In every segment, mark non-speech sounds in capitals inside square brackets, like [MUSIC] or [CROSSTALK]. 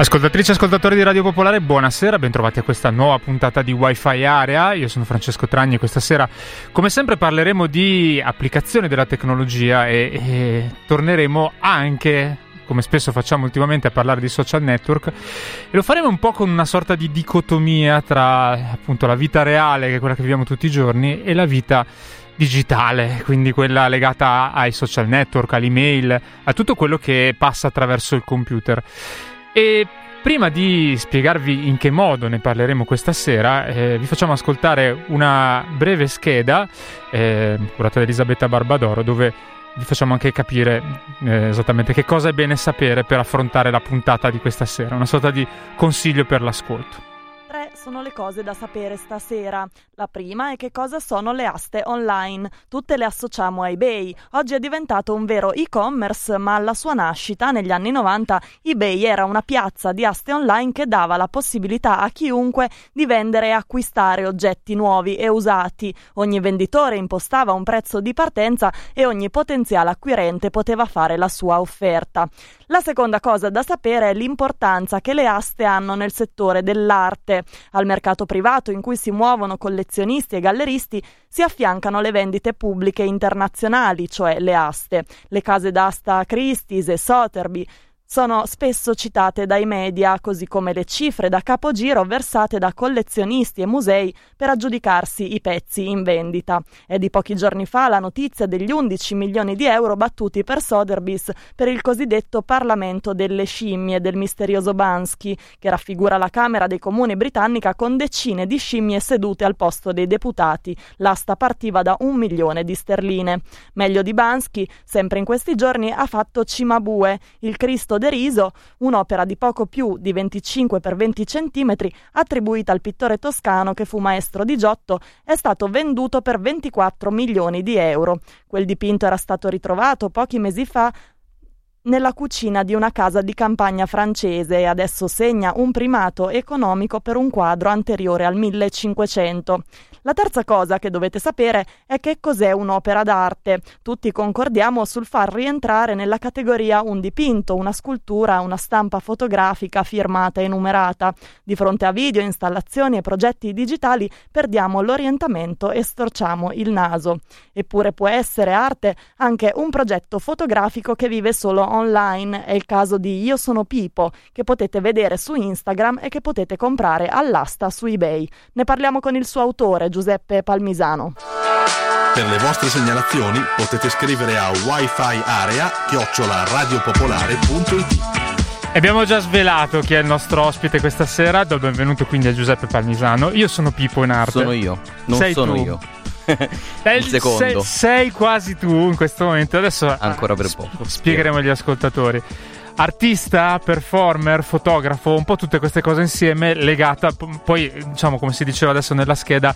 Ascoltatrici e ascoltatori di Radio Popolare, buonasera, bentrovati a questa nuova puntata di Wi-Fi Area. Io sono Francesco Tragni e questa sera, come sempre, parleremo di applicazione della tecnologia e, e torneremo anche come spesso facciamo ultimamente a parlare di social network e lo faremo un po' con una sorta di dicotomia tra appunto la vita reale, che è quella che viviamo tutti i giorni, e la vita digitale, quindi quella legata ai social network, all'email, a tutto quello che passa attraverso il computer. E prima di spiegarvi in che modo ne parleremo questa sera, eh, vi facciamo ascoltare una breve scheda eh, curata da Elisabetta Barbadoro dove vi facciamo anche capire eh, esattamente che cosa è bene sapere per affrontare la puntata di questa sera, una sorta di consiglio per l'ascolto sono le cose da sapere stasera. La prima è che cosa sono le aste online. Tutte le associamo a eBay. Oggi è diventato un vero e-commerce, ma alla sua nascita, negli anni 90, eBay era una piazza di aste online che dava la possibilità a chiunque di vendere e acquistare oggetti nuovi e usati. Ogni venditore impostava un prezzo di partenza e ogni potenziale acquirente poteva fare la sua offerta. La seconda cosa da sapere è l'importanza che le aste hanno nel settore dell'arte. Al mercato privato in cui si muovono collezionisti e galleristi si affiancano le vendite pubbliche internazionali, cioè le aste. Le case d'asta Christie's e Sotheby sono spesso citate dai media, così come le cifre da capogiro versate da collezionisti e musei per aggiudicarsi i pezzi in vendita. È di pochi giorni fa la notizia degli 11 milioni di euro battuti per Sotheby's per il cosiddetto Parlamento delle scimmie del misterioso Bansky, che raffigura la Camera dei Comuni britannica con decine di scimmie sedute al posto dei deputati. L'asta partiva da un milione di sterline. Meglio di Bansky, sempre in questi giorni ha fatto Cimabue, il Cristo deriso, un'opera di poco più di 25 x 20 cm attribuita al pittore toscano che fu maestro di Giotto, è stato venduto per 24 milioni di euro. Quel dipinto era stato ritrovato pochi mesi fa nella cucina di una casa di campagna francese e adesso segna un primato economico per un quadro anteriore al 1500. La terza cosa che dovete sapere è che cos'è un'opera d'arte. Tutti concordiamo sul far rientrare nella categoria un dipinto, una scultura, una stampa fotografica firmata e numerata. Di fronte a video, installazioni e progetti digitali perdiamo l'orientamento e storciamo il naso. Eppure può essere arte anche un progetto fotografico che vive solo online. È il caso di Io sono Pipo, che potete vedere su Instagram e che potete comprare all'asta su eBay. Ne parliamo con il suo autore, Giuseppe Palmisano. Per le vostre segnalazioni potete scrivere a wifi area chiocciolaradiopopolare.it Abbiamo già svelato chi è il nostro ospite questa sera, do il benvenuto quindi a Giuseppe Palmisano. Io sono Pippo in arte. Sono io, non sei sono tu. io. [LAUGHS] Sei, Il secondo. Sei, sei quasi tu in questo momento. Adesso Ancora per poco. Spiegheremo agli ascoltatori. Artista, performer, fotografo, un po' tutte queste cose insieme, legata, poi diciamo come si diceva adesso nella scheda,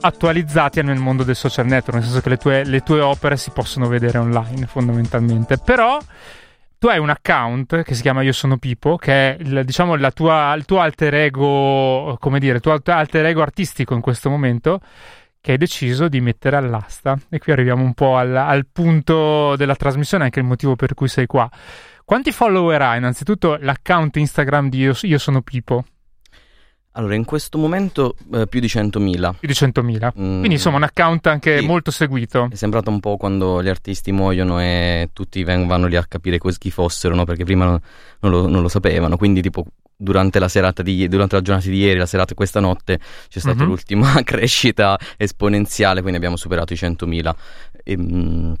attualizzati nel mondo del social network, nel senso che le tue, le tue opere si possono vedere online fondamentalmente. Però tu hai un account che si chiama Io sono Pipo, che è il, diciamo la tua, il tuo alter ego, come dire, il tuo alter ego artistico in questo momento, che hai deciso di mettere all'asta. E qui arriviamo un po' al, al punto della trasmissione, anche il motivo per cui sei qua. Quanti follower ha innanzitutto l'account Instagram di Io, Io sono Pipo? Allora, in questo momento eh, più di 100.000. Più di 100.000. Mm. Quindi insomma un account anche Sì. molto seguito. È sembrato un po' quando gli artisti muoiono e tutti vanno lì a capire chi fossero, no? Perché prima non, non lo, non lo sapevano. Quindi, tipo, durante la serata di durante la giornata di ieri, la serata questa notte, c'è stata Mhm. l'ultima [LAUGHS] crescita esponenziale, quindi abbiamo superato i 100.000. E, mm,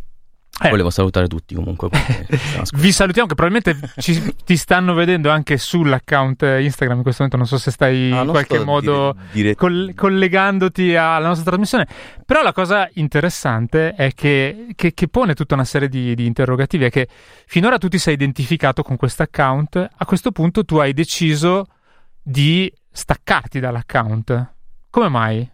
Eh. Volevo salutare tutti comunque. [LAUGHS] Vi salutiamo che probabilmente ci- ti stanno vedendo anche sull'account Instagram in questo momento, non so se stai Ah, in qualche modo dire- dire- col- collegandoti alla nostra trasmissione. Però la cosa interessante è che, che- che pone tutta una serie di, di interrogativi è che finora tu ti sei identificato con questo account, a questo punto tu hai deciso di staccarti dall'account. Come mai?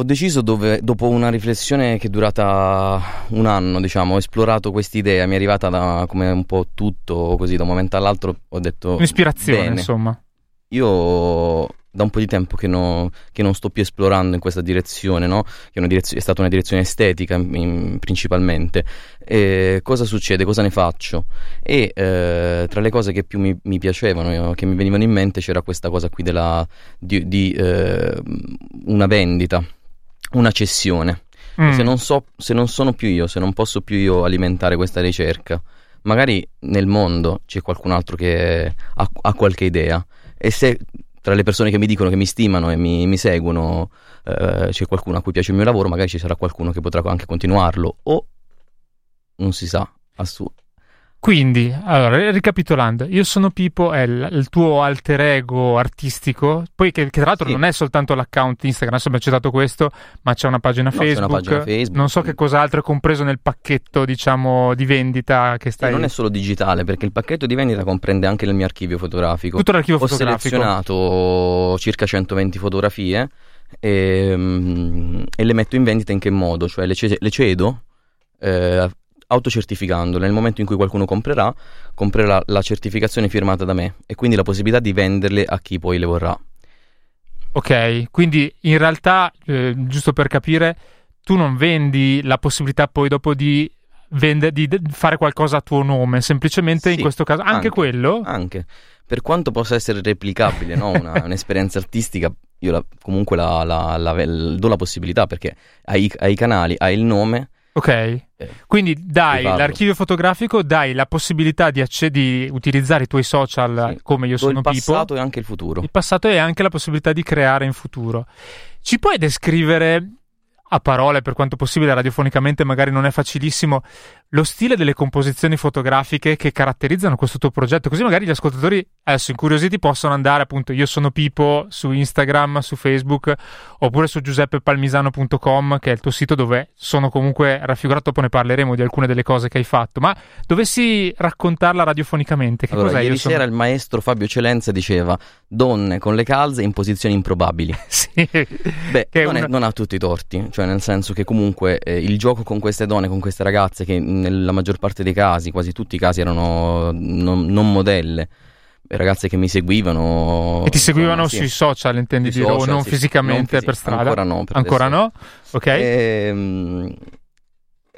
Ho deciso dove, dopo una riflessione che è durata un anno, diciamo, ho esplorato quest'idea, mi è arrivata da, come un po' tutto, così da un momento all'altro ho detto... Un'ispirazione, bene. insomma. Io da un po' di tempo che, no, che, non sto più esplorando in questa direzione, no? che è, direzio- è, stata una direzione estetica in, principalmente. E cosa succede? Cosa ne faccio? E eh, tra le cose che più mi, mi, piacevano, che mi venivano in mente, c'era questa cosa qui della, di, di eh, una vendita una cessione. Mm. Se, non so, se non sono più io, se non posso più io alimentare questa ricerca, magari nel mondo c'è qualcun altro che ha, ha qualche idea e se tra le persone che mi dicono che mi stimano e mi, mi seguono eh, c'è qualcuno a cui piace il mio lavoro, magari ci sarà qualcuno che potrà anche continuarlo o non si sa, assu- quindi, allora, ricapitolando, io sono Pipo, è il, il tuo alter ego artistico, poi che, che tra l'altro sì. non è soltanto l'account Instagram, adesso abbiamo citato questo, ma c'è una pagina, no, Facebook, una pagina Facebook, non so che cos'altro è compreso nel pacchetto, diciamo, di vendita che stai... Sì, non è solo digitale, perché il pacchetto di vendita comprende anche il mio archivio fotografico. Tutto l'archivio Ho fotografico. Ho selezionato circa 120 fotografie e, mm, e, le metto in vendita in che modo? Cioè le, le cedo eh, autocertificandole. Nel momento in cui qualcuno comprerà, comprerà la certificazione firmata da me e quindi la possibilità di venderle a chi poi le vorrà. Ok, quindi in realtà, eh, giusto per capire, tu non vendi la possibilità poi dopo di, vende- di fare qualcosa a tuo nome, semplicemente sì, in questo caso anche, anche, quello? Anche, per quanto possa essere replicabile, no? Una, [LAUGHS] un'esperienza artistica, io la, comunque la, la, do la possibilità perché hai, hai i canali, hai il nome Ok, eh, quindi dai l'archivio fotografico, dai la possibilità di, acc- di utilizzare i tuoi social sì. come io Do sono Pipo. Il passato e anche il futuro. Il passato e anche la possibilità di creare in futuro. Ci puoi descrivere a parole, per quanto possibile, radiofonicamente magari non è facilissimo, lo stile delle composizioni fotografiche che caratterizzano questo tuo progetto, così magari gli ascoltatori adesso incuriositi possono andare appunto io sono Pipo su Instagram, su Facebook oppure su giuseppepalmisano.com che è il tuo sito dove sono comunque raffigurato, poi ne parleremo di alcune delle cose che hai fatto, ma dovessi raccontarla radiofonicamente, che allora, cos'è? Ieri io sera il maestro Fabio Celenza diceva donne con le calze in posizioni improbabili. [LAUGHS] sì. Beh, non, una... è, non, ha tutti i torti, cioè nel senso che comunque eh, il gioco con queste donne, con queste ragazze che nella maggior parte dei casi, quasi tutti i casi erano non, non modelle ragazze che mi seguivano. E ti seguivano sui sì. social, intendi dire, o non sì, fisicamente non fisi- per strada? Ancora no. Ancora no? Ok. E, ehm,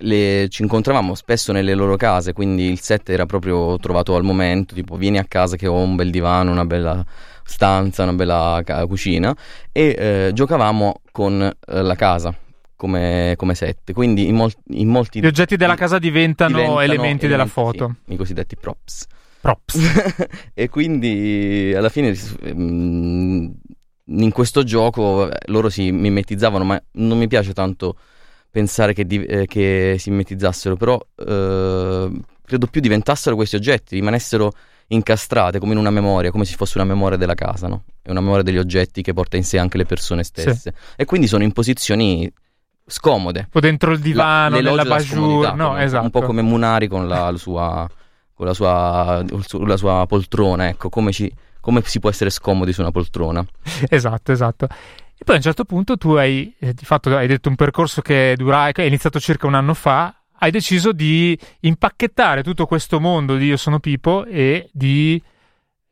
le, ci incontravamo spesso nelle loro case, quindi il set era proprio trovato al momento, tipo vieni a casa che ho un bel divano, una bella stanza, una bella cucina e eh, giocavamo con eh, la casa come, come set. Quindi in, mol- in, molti... Gli oggetti della casa diventano, diventano elementi, elementi, della foto. Sì, I cosiddetti props. Props. [LAUGHS] e quindi alla fine mm, in questo gioco loro si mimetizzavano, ma non mi piace tanto pensare che, di- eh, che si mimetizzassero, però eh, credo più diventassero questi oggetti, rimanessero incastrate come in una memoria, come se fosse una memoria della casa, no? È una memoria degli oggetti che porta in sé anche le persone stesse. Sì. E quindi sono in posizioni scomode. O dentro il divano, la, nella bajour, no, come, esatto. Un po' come Munari con la, sua, con la, sua, la sua poltrona, ecco, come, ci, come si può essere scomodi su una poltrona. [LAUGHS] esatto, esatto. E poi a un certo punto tu hai, eh, di fatto, hai detto un percorso che dura, che è iniziato circa un anno fa, hai deciso di impacchettare tutto questo mondo di Io sono Pipo e di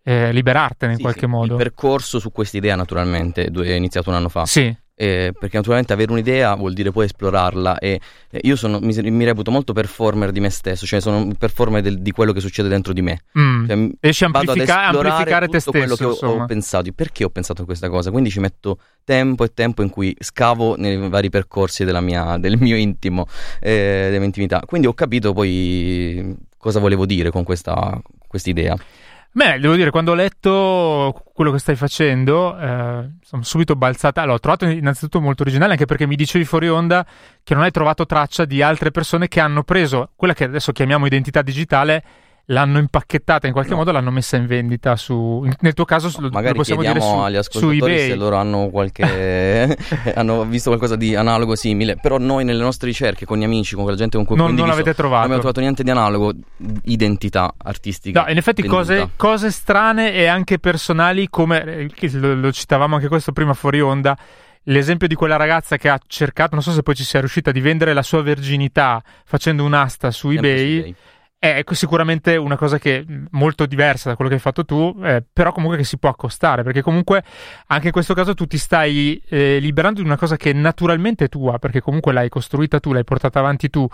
eh, liberartene in sì, qualche sì. modo. Il percorso su questa idea naturalmente è iniziato un anno fa. Sì eh, perché naturalmente avere un'idea vuol dire poi esplorarla e eh, io sono, mi, mi, reputo molto performer di me stesso, cioè sono un performer del, di quello che succede dentro di me. Mm. Cioè, Riesci a amplifica- amplificare te stesso. quello che ho, ho, pensato, perché ho pensato a questa cosa, quindi ci metto tempo e tempo in cui scavo nei vari percorsi mia, del mio intimo, eh, della mia intimità. Quindi ho capito poi cosa volevo dire con questa idea. Beh, devo dire, quando ho letto quello che stai facendo, eh, sono subito balzata. Allora, ho trovato innanzitutto molto originale, anche perché mi dicevi fuori onda che non hai trovato traccia di altre persone che hanno preso quella che adesso chiamiamo identità digitale, l'hanno impacchettata in qualche no. modo, l'hanno messa in vendita su, nel tuo caso lo, magari possiamo dire su, agli ascoltatori se loro hanno qualche [LAUGHS] hanno visto qualcosa di analogo simile, però noi nelle nostre ricerche con gli amici, con la gente con cui non, non l'avete trovato. Non abbiamo trovato niente di analogo, identità artistica. No, in effetti cose, cose, strane e anche personali come eh, lo, lo citavamo anche questo prima fuori onda l'esempio di quella ragazza che ha cercato, non so se poi ci sia riuscita, di vendere la sua verginità facendo un'asta su eBay. È sicuramente una cosa che è molto diversa da quello che hai fatto tu, eh, però comunque che si può accostare, perché comunque anche in questo caso tu ti stai eh, liberando di una cosa che è naturalmente tua, perché comunque l'hai costruita tu, l'hai portata avanti tu,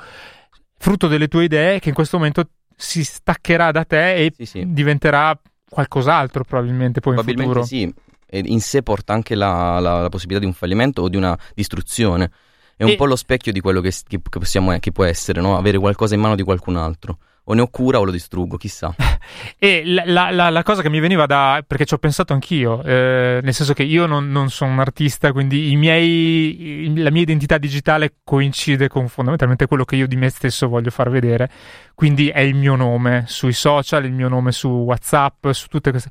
frutto delle tue idee, che in questo momento si staccherà da te e sì, sì. diventerà qualcos'altro probabilmente poi in futuro. sì, in sé porta anche la, la, la, possibilità di un fallimento o di una distruzione. È un e... po' lo specchio di quello che, che, possiamo, che può essere, no? avere qualcosa in mano di qualcun altro o ne ho cura o lo distruggo, chissà. [LAUGHS] e la, la, la, cosa che mi veniva da... perché ci ho pensato anch'io, eh, nel senso che io non, non, sono un artista, quindi miei, la mia identità digitale coincide con fondamentalmente quello che io di me stesso voglio far vedere, quindi è il mio nome sui social, il mio nome su WhatsApp, su tutte queste...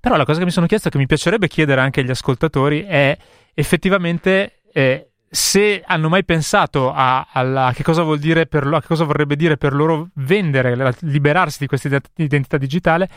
Però la cosa che mi sono chiesto che mi piacerebbe chiedere anche agli ascoltatori è effettivamente... Eh, se hanno mai pensato a, a, a, che cosa vuol dire per a che cosa vorrebbe dire per loro vendere, liberarsi di questa identità digitale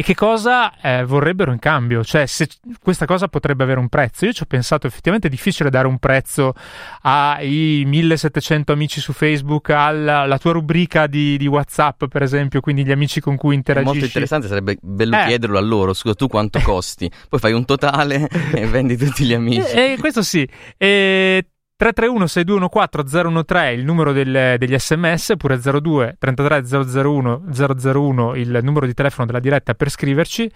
e che cosa eh, vorrebbero in cambio, cioè se questa cosa potrebbe avere un prezzo. Io ci ho pensato, effettivamente è difficile dare un prezzo ai 1700 amici su Facebook, alla, alla tua rubrica di, di, WhatsApp, per esempio, quindi gli amici con cui interagisci. È molto interessante, sarebbe bello eh. chiederlo a loro, scusa, tu quanto costi? [LAUGHS] Poi fai un totale e vendi tutti gli amici. E, e questo sì. E 331 6214 013 il numero del, degli sms oppure 02 33 001 001 il numero di telefono della diretta per scriverci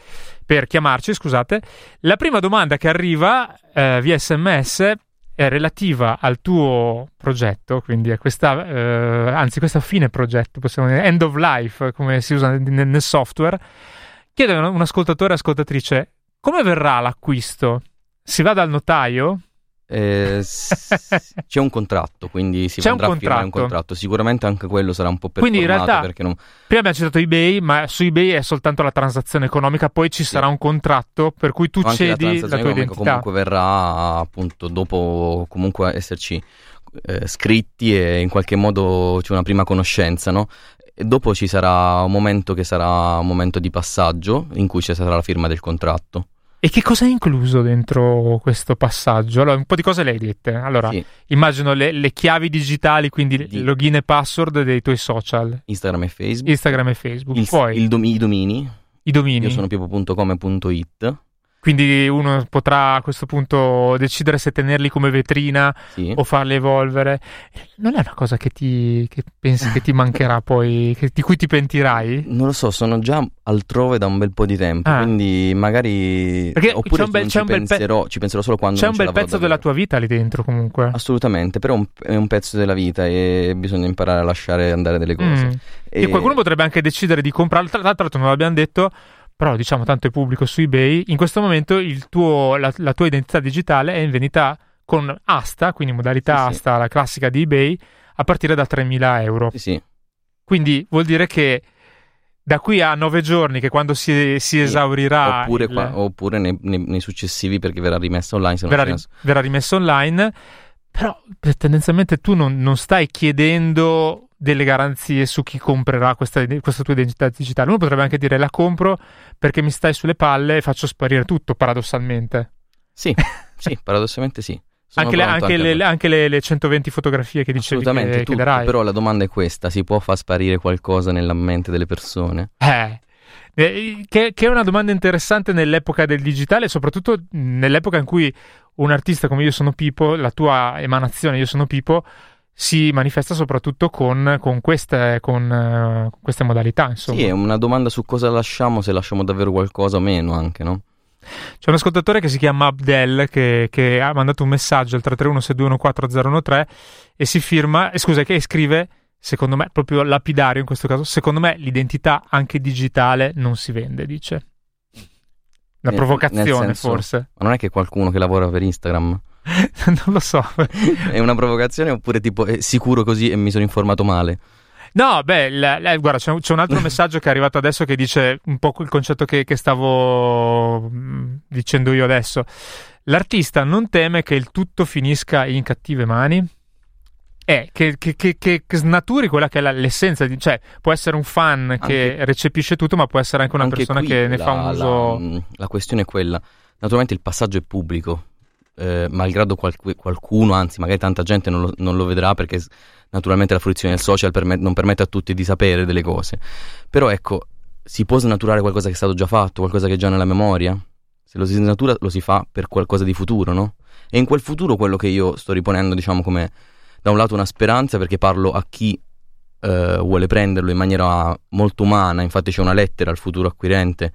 per chiamarci scusate. La prima domanda che arriva eh, via sms è relativa al tuo progetto quindi a questa eh, anzi questo fine progetto possiamo dire end of life come si usa nel, nel software. Chiede un, ascoltatore ascoltatrice come verrà l'acquisto? Si va dal notaio eh, [LAUGHS] c'è un contratto, quindi si c'è andrà un a firmare un contratto. Sicuramente anche quello sarà un po' per Quindi in realtà, non... prima abbiamo citato eBay, ma su eBay è soltanto la transazione economica, poi ci sì. sarà un contratto per cui tu cedi la, la tua identità. Comunque verrà appunto dopo comunque esserci eh, scritti e in qualche modo c'è una prima conoscenza, no? E dopo ci sarà un momento che sarà un momento di passaggio in cui ci sarà la firma del contratto. E che cosa è incluso dentro questo passaggio? Allora, un po' di cose le hai dette. Allora, sì. immagino le, le, chiavi digitali, quindi di... login e password dei tuoi social. Instagram e Facebook. Instagram e Facebook. Il, Poi, il dom- I domini. I domini. Io sono pipo.com.it. Quindi uno potrà a questo punto decidere se tenerli come vetrina sì. o farli evolvere. Non è una cosa che ti che pensi che ti [LAUGHS] mancherà poi, che, di cui ti pentirai? Non lo so, sono già altrove da un bel po' di tempo, ah. quindi magari Perché oppure c'è un bel, ci, penserò, pe... ci penserò solo quando C'è un bel pezzo della tua vita lì dentro comunque. Assolutamente, però è un pezzo della vita e bisogna imparare a lasciare andare delle cose. Mm. E... e qualcuno potrebbe anche decidere di comprarlo, tra l'altro non l'abbiamo detto però diciamo tanto è pubblico su eBay, in questo momento tuo, la, la, tua identità digitale è in vendita con asta, quindi modalità sì, asta, sì. la classica di eBay, a partire da 3.000 euro. Sì, sì. Quindi vuol dire che da qui a nove giorni, che quando si, si esaurirà. Oppure, il... qua, oppure nei, nei, nei, successivi, perché verrà rimesso online. Verrà, ri- verrà, rimesso online. Però tendenzialmente tu non, non, stai chiedendo delle garanzie su chi comprerà questa, questa, tua identità digitale. Uno potrebbe anche dire la compro perché mi stai sulle palle e faccio sparire tutto, paradossalmente. Sì, [LAUGHS] sì, paradossalmente sì. Anche, le, anche, anche, le, anche le, le, 120 fotografie che dicevi che, tutto, che darai. Però la domanda è questa: si può far sparire qualcosa nella mente delle persone? Eh. eh che, che, è una domanda interessante nell'epoca del digitale, soprattutto nell'epoca in cui un artista come Io sono Pipo, la tua emanazione Io sono Pipo, si manifesta soprattutto con, con, queste, con, con queste, modalità. Insomma. Sì, è una domanda su cosa lasciamo, se lasciamo davvero qualcosa o meno anche, no? C'è un ascoltatore che si chiama Abdel che, che ha mandato un messaggio al 331-621-4013 e si firma, eh, scusa, che scrive, secondo me, proprio lapidario in questo caso, secondo me l'identità anche digitale non si vende, dice. Una provocazione senso, forse. Ma non è che qualcuno che lavora per Instagram [LAUGHS] non lo so. è una provocazione oppure tipo è sicuro così e mi sono informato male? No, beh, la, la, guarda, c'è, c'è, un altro [LAUGHS] messaggio che è arrivato adesso che dice un po' il concetto che, che stavo mm, dicendo io adesso. L'artista non teme che il tutto finisca in cattive mani? è che, che, che, che, snaturi quella che è la, l'essenza, di, cioè può essere un fan anche, che recepisce tutto, ma può essere anche una anche persona che ne la, fa un uso. La, la, questione è quella: naturalmente il passaggio è pubblico, eh, malgrado qual, qualcuno, anzi, magari tanta gente non lo, non lo, vedrà perché naturalmente la fruizione del social permet, non permette a tutti di sapere delle cose. Però ecco, si può snaturare qualcosa che è stato già fatto, qualcosa che è già nella memoria. Se lo si snatura, lo si fa per qualcosa di futuro, no? E in quel futuro quello che io sto riponendo, diciamo, come da un lato una speranza perché parlo a chi eh, vuole prenderlo in maniera molto umana, infatti c'è una lettera al futuro acquirente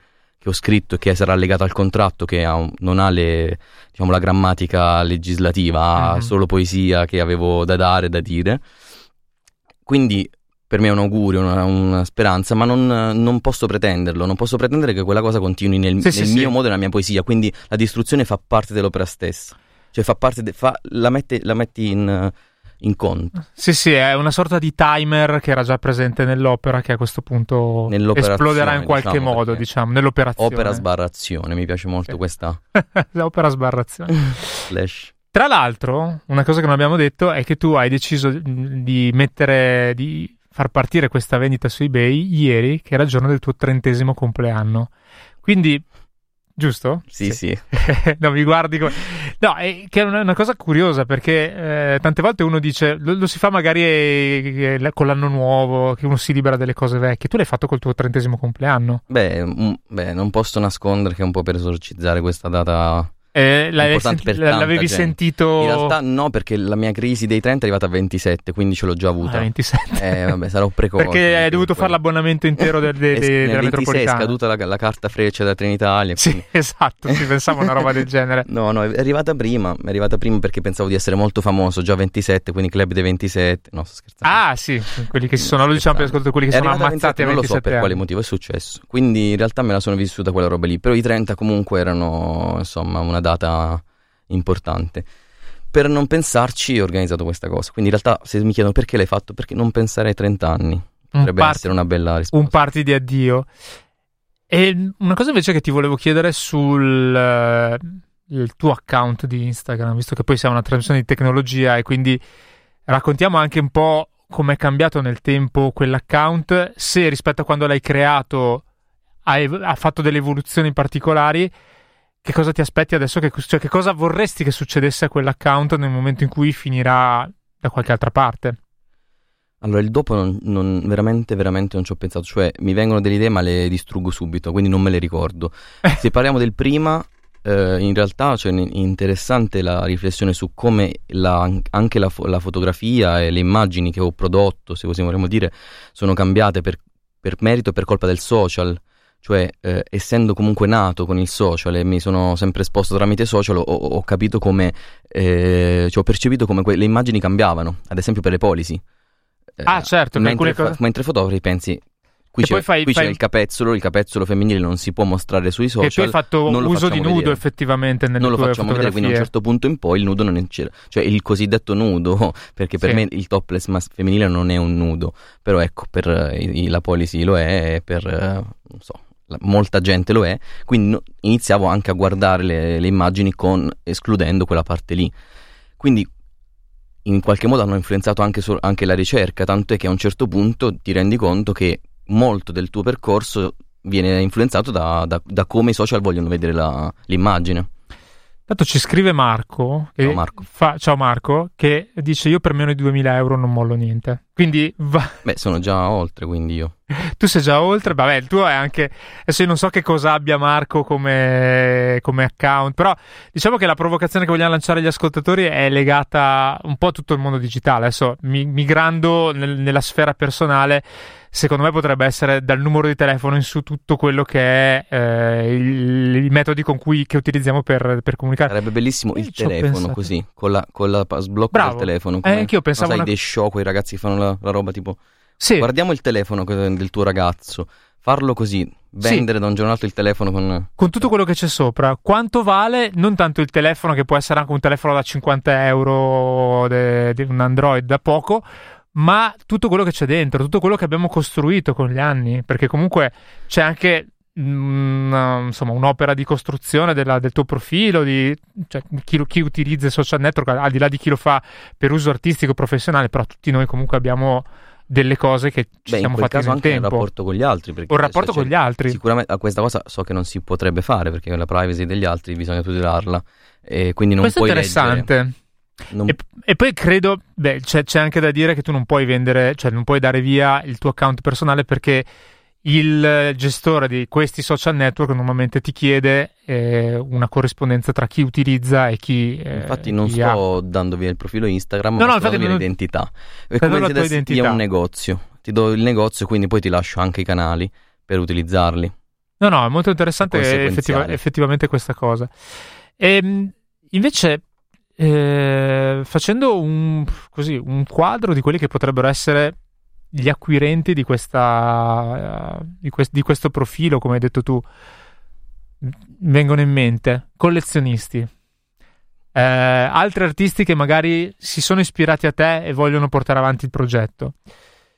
che ho scritto e che sarà legata al contratto che ha un, non ha le, diciamo, la grammatica legislativa, ha mm-hmm. solo poesia che avevo da dare, da dire. Quindi per me è un augurio, una, una speranza, ma non, non, posso pretenderlo, non posso pretendere che quella cosa continui nel, sì, nel sì, mio sì. modo e nella mia poesia, quindi la distruzione fa parte dell'opera stessa, cioè fa parte, de, fa, la, mette, la metti in in conto. Sì, sì, è una sorta di timer che era già presente nell'opera che a questo punto esploderà in qualche diciamo, modo, diciamo, nell'operazione. Opera sbarrazione, mi piace molto sì. questa. [LAUGHS] opera sbarrazione. [LAUGHS] Flash. Tra l'altro, una cosa che non abbiamo detto è che tu hai deciso di mettere, di far partire questa vendita su eBay ieri, che era il giorno del tuo trentesimo compleanno. Quindi giusto? Sì, sì. sì. [LAUGHS] no, mi guardi come... No, è che è una, una cosa curiosa perché eh, tante volte uno dice, lo, lo si fa magari eh, con l'anno nuovo, che uno si libera delle cose vecchie. Tu l'hai fatto col tuo trentesimo compleanno? Beh, m- beh, non posso nascondere che un po' per esorcizzare questa data eh, senti- l'avevi sentito? In realtà no, perché la mia crisi dei 30 è arrivata a 27, quindi ce l'ho già avuta. Ah, 27. Eh, vabbè, sarò precoce. perché hai dovuto fare l'abbonamento intero del, de, de, della 26 metropolitana. è scaduta la, la, carta freccia da Trenitalia. Quindi... [LAUGHS] Sì, esatto, si pensava una roba del [LAUGHS] genere. No, no, è arrivata prima, è arrivata prima perché pensavo di essere molto famoso, già 27, quindi club dei 27. No, sto scherzando. Ah, sì, quelli che si sono, lo diciamo per ascolto, quelli che è sono ammazzati 27, a 27 Non lo so per anni. quale motivo è successo. Quindi in realtà me la sono vissuta quella roba lì, però i 30 comunque erano, insomma, una data importante. Per non pensarci ho organizzato questa cosa. Quindi in realtà se mi chiedono perché l'hai fatto, perché non pensare ai 30 anni. Potrebbe part- essere una bella risposta. Un party di addio. E una cosa invece che ti volevo chiedere sul uh, tuo account di Instagram, visto che poi siamo una trasmissione di tecnologia e quindi raccontiamo anche un po' come è cambiato nel tempo quell'account, se rispetto a quando l'hai creato ha fatto delle evoluzioni particolari che cosa ti aspetti adesso? Che, cioè, che cosa vorresti che succedesse a quell'account nel momento in cui finirà da qualche altra parte? Allora, il dopo non, non, veramente, veramente non ci ho pensato, cioè mi vengono delle idee ma le distruggo subito, quindi non me le ricordo. Se parliamo del prima, eh, in realtà cioè, è interessante la riflessione su come la, anche la, la, fotografia e le immagini che ho prodotto, se così vogliamo dire, sono cambiate per, per merito e per colpa del social cioè eh, essendo comunque nato con il social e mi sono sempre esposto tramite social ho, ho capito come eh, cioè ho percepito come que- le immagini cambiavano ad esempio per le policy eh, ah certo mentre, fa- mentre fotografi pensi Qui, c'è, fai, qui fai... c'è, il capezzolo, il capezzolo femminile non si può mostrare sui social. E tu hai fatto uso di nudo vedere. effettivamente nelle Non lo facciamo vedere, quindi a un certo punto in poi il nudo non c'era. Cioè il cosiddetto nudo, [LAUGHS] perché per sì. me il topless mas- femminile non è un nudo, però ecco, per uh, la policy lo è, per, uh, non so, molta gente lo è, quindi iniziavo anche a guardare le, le, immagini con, escludendo quella parte lì. Quindi in qualche modo hanno influenzato anche, so, anche la ricerca, tanto è che a un certo punto ti rendi conto che molto del tuo percorso viene influenzato da, da, da come i social vogliono vedere la, l'immagine. Tanto ci scrive Marco, ciao Marco. Fa, ciao Marco, che dice io per meno di 2000 euro non mollo niente. Quindi va... [LAUGHS] Beh, sono già oltre, quindi io. tu sei già oltre, vabbè, il tuo è anche... Adesso io non so che cosa abbia Marco come, come account, però diciamo che la provocazione che vogliamo lanciare agli ascoltatori è legata un po' a tutto il mondo digitale. Adesso migrando nel, nella sfera personale secondo me potrebbe essere dal numero di telefono in su tutto quello che è eh, il, i metodi con cui che utilizziamo per, per comunicare. Sarebbe bellissimo il telefono così, con la, con la sblocco Bravo. del telefono. Come, eh, anch'io pensavo. sai, una... dei show, quei ragazzi che fanno la, la roba tipo. Sì. Guardiamo il telefono del tuo ragazzo. Farlo così, vendere sì. da un giorno all'altro il telefono con... Con tutto quello che c'è sopra. Quanto vale non tanto il telefono, che può essere anche un telefono da 50 euro di un Android da poco, ma tutto quello che c'è dentro, tutto quello che abbiamo costruito con gli anni, perché comunque c'è anche una, insomma, un'opera di costruzione della, del tuo profilo, di, cioè, chi, chi, utilizza i social network, al di là di chi lo fa per uso artistico professionale, però tutti noi comunque abbiamo delle cose che ci Beh, siamo fatti nel anche tempo. un rapporto con gli altri. Un rapporto con gli altri. Sicuramente a questa cosa so che non si potrebbe fare perché la privacy degli altri bisogna tutelarla. E quindi non Questo puoi è interessante. Leggere. Non... E, e, poi credo, beh, c'è, c'è, anche da dire che tu non puoi vendere, cioè non puoi dare via il tuo account personale perché il gestore di questi social network normalmente ti chiede eh, una corrispondenza tra chi utilizza e chi. Eh, infatti, non sto ha. dando via il profilo Instagram, no, ma no, sto dando via non... l'identità. È come se dessi via un negozio. Ti do il negozio, quindi poi ti lascio anche i canali per utilizzarli. No, no, è molto interessante effettiva, effettivamente questa cosa. E, ehm, invece, eh, facendo un, così, un quadro di quelli che potrebbero essere gli acquirenti di, questa, uh, di, quest- di, questo profilo, come hai detto tu, vengono in mente collezionisti, eh, altri artisti che magari si sono ispirati a te e vogliono portare avanti il progetto.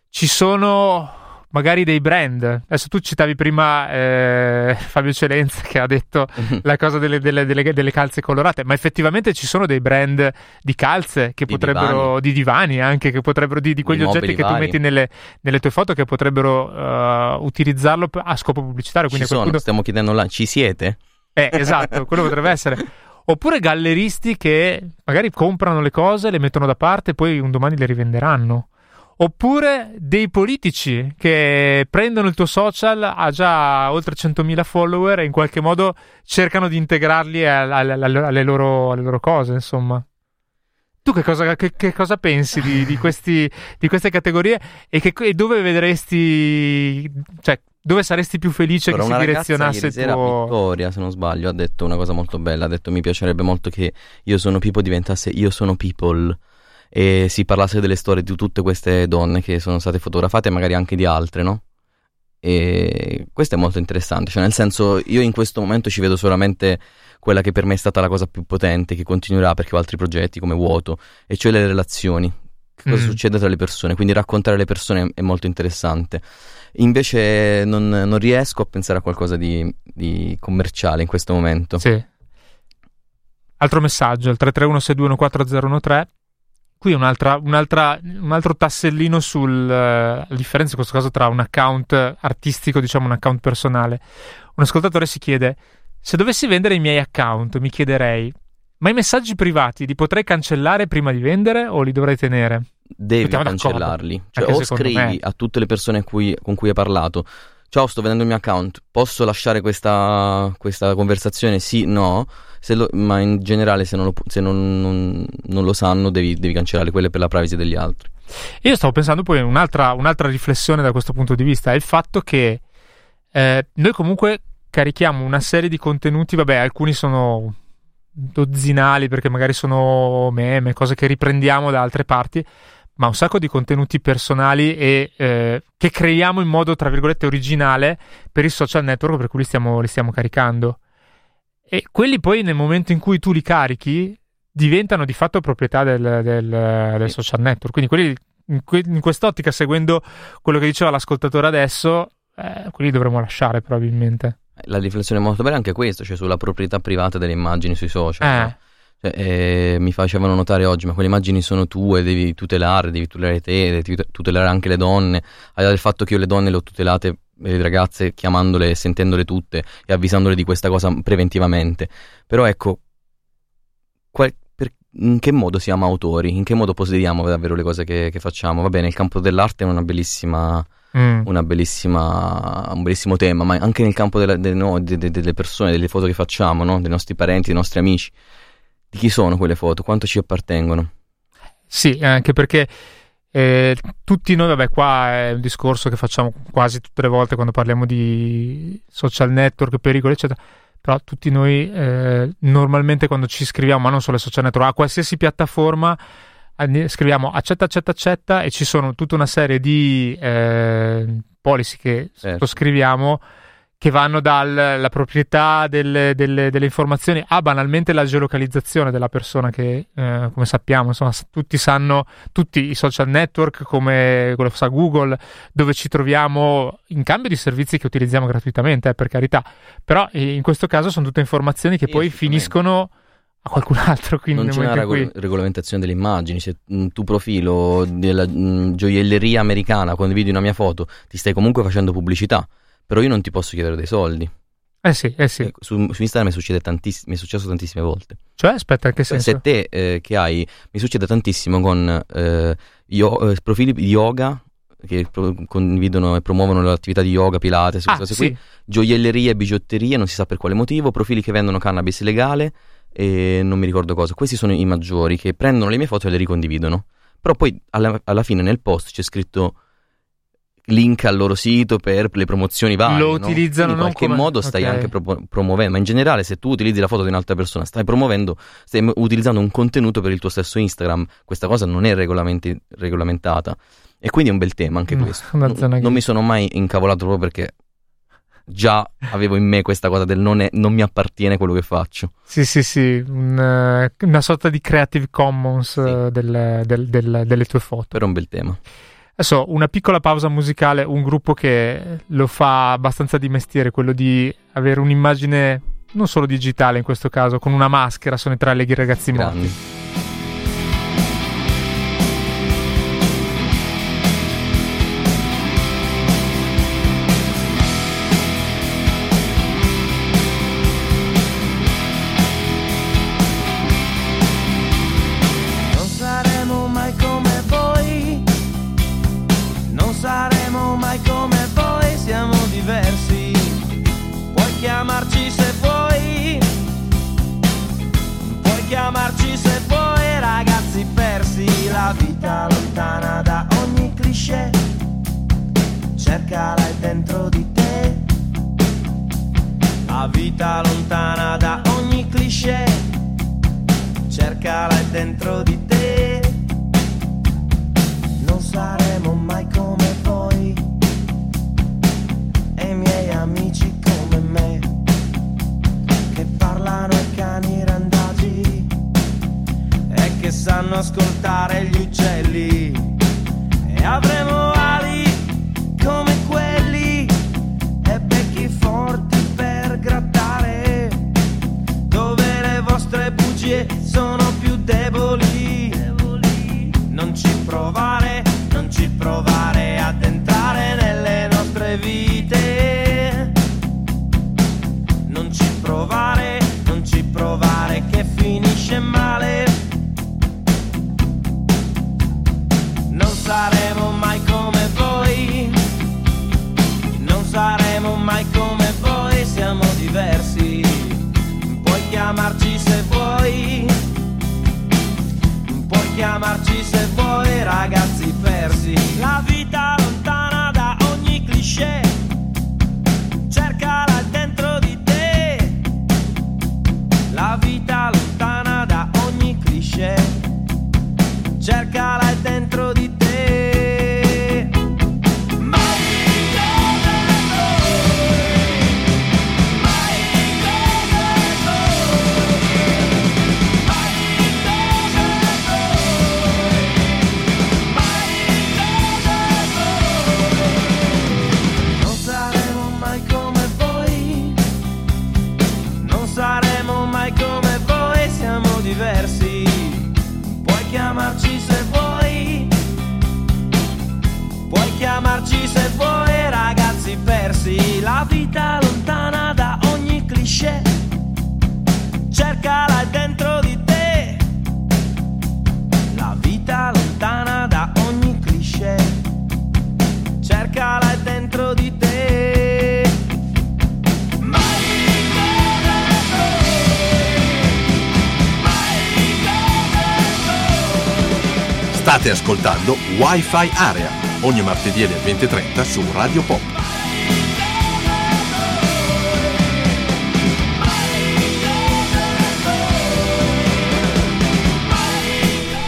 Ci sono magari dei brand. Adesso tu citavi prima eh, [LAUGHS] Fabio Celenza che ha detto la cosa delle, delle, delle, delle, calze colorate, ma effettivamente ci sono dei brand di calze che di potrebbero, divani. di divani anche, che potrebbero, di, di quegli Di oggetti che tu vari. metti nelle, nelle tue foto che potrebbero uh, utilizzarlo a scopo pubblicitario. Ci Quindi a sono, quel punto- stiamo chiedendo là, ci siete? eh, esatto, quello potrebbe essere. [LAUGHS] Oppure galleristi che magari comprano le cose, le mettono da parte e poi un domani le rivenderanno. Oppure dei politici che prendono il tuo social, ha già oltre 100.000 follower e in qualche modo cercano di integrarli alle, alle- alle loro, alle loro cose, insomma. Tu che cosa, che- che cosa pensi di, di questi- di queste categorie e, che, e dove vedresti, cioè, dove saresti più felice Allora, che si direzionasse ieri sera, tuo... Vittoria, se non sbaglio, ha detto una cosa molto bella. Ha detto mi piacerebbe molto che Io sono People diventasse Io sono People e si parlasse delle storie di tutte queste donne che sono state fotografate e magari anche di altre, no? E questo è molto interessante, cioè nel senso io in questo momento ci vedo solamente quella che per me è stata la cosa più potente, che continuerà perché ho altri progetti come Vuoto, e cioè le relazioni. Che cosa Mm. succede tra le persone? Quindi raccontare le persone è molto interessante. Invece non, non riesco a pensare a qualcosa di, di commerciale in questo momento. Sì. Altro messaggio, il 331-621-4013. Qui un'altra, un'altra, un altro tassellino sulla differenza in questo caso tra un account artistico, diciamo un account personale. Un ascoltatore si chiede, se dovessi vendere i miei account, mi chiederei, ma i messaggi privati li potrei cancellare prima di vendere o li dovrei tenere? Devi Mettiamo cancellarli. Cioè, o scrivi me. a tutte le persone cui- con cui hai parlato: Ciao, sto vendendo il mio account. Posso lasciare questa, questa conversazione? Sì, no. Lo- ma in generale, se non lo, se non- non- non lo sanno, devi, devi cancellare quelle per la privacy degli altri. Io stavo pensando poi un'altra, un'altra riflessione da questo punto di vista, è il fatto che eh, noi comunque carichiamo una serie di contenuti, vabbè, alcuni sono dozzinali perché magari sono meme, cose che riprendiamo da altre parti, ma un sacco di contenuti personali e eh, che creiamo in modo, tra virgolette, originale per i social network per cui li stiamo, li stiamo caricando. E quelli poi nel momento in cui tu li carichi diventano di fatto proprietà del, del- del social network. Quindi quelli in, que- in quest'ottica, seguendo quello che diceva l'ascoltatore adesso, eh, quelli dovremmo lasciare probabilmente. La riflessione molto bella è anche questo, cioè sulla proprietà privata delle immagini sui social. Eh. no? Cioè, eh, mi facevano notare oggi, ma quelle immagini sono tue, devi tutelare, devi tutelare te, devi tut- tutelare anche le donne. Al di là del fatto che io le donne le ho tutelate, le ragazze, chiamandole sentendole tutte e avvisandole di questa cosa preventivamente. Però ecco, qual- per- in che modo siamo autori? In che modo possediamo davvero le cose che, che facciamo? Va bene, il campo dell'arte è una bellissima Mm. una bellissima, un bellissimo tema, ma anche nel campo della- de- no, de- de- delle persone, delle foto che facciamo, no? dei nostri parenti, dei nostri amici. Di chi sono quelle foto? Quanto ci appartengono? Sì, anche perché eh, tutti noi, vabbè, qua è un discorso che facciamo quasi tutte le volte quando parliamo di social network, pericoli, eccetera. Però tutti noi eh, normalmente quando ci iscriviamo, ma non solo ai social network, a qualsiasi piattaforma, andi- scriviamo accetta, accetta, accetta e ci sono tutta una serie di eh, policy che Certo. sottoscriviamo che vanno dalla proprietà delle, delle, delle, informazioni a banalmente la geolocalizzazione della persona che eh, come sappiamo insomma tutti sanno tutti i social network come quello sa Google dove ci troviamo in cambio di servizi che utilizziamo gratuitamente eh, per carità. Però in questo caso sono tutte informazioni che poi finiscono a qualcun altro quindi non c'è una rego- regolamentazione delle immagini. Se mm, tu profilo della mh, mm, gioielleria americana condividi una mia foto ti stai comunque facendo pubblicità però io non ti posso chiedere dei soldi. Eh sì, eh sì. Su, su Instagram mi, mi è successo tantissime volte. Cioè, aspetta, in che senso? Se te eh, che hai, mi succede tantissimo con eh, io, eh, profili di yoga che pro- condividono e promuovono l'attività di yoga, pilates, ah, cose sì. qui, gioiellerie, bigiotterie, non si sa per quale motivo, profili che vendono cannabis legale e non mi ricordo cosa. Questi sono i maggiori che prendono le mie foto e le ricondividono. Però poi alla, alla fine nel post c'è scritto link al loro sito per le promozioni varie. Lo utilizzano in qualche come... modo stai okay. anche pro- promuovendo, ma in generale se tu utilizzi la foto di un'altra persona stai promuovendo, stai utilizzando un contenuto per il tuo stesso Instagram. Questa cosa non è regolamentata e quindi è un bel tema anche questo. No, non, non mi sono mai incavolato proprio perché già avevo in me questa cosa del non, è, non mi appartiene quello che faccio. Sì, sì, sì, un, una sorta di Creative Commons sì. del, del, del, delle tue foto. Però è un bel tema. Adesso una piccola pausa musicale, un gruppo che lo fa abbastanza di mestiere, quello di avere un'immagine non solo digitale in questo caso, con una maschera, sono i tre leghi ragazzi morti. Wi-Fi Area, ogni martedì alle 20.30 su Radio Pop.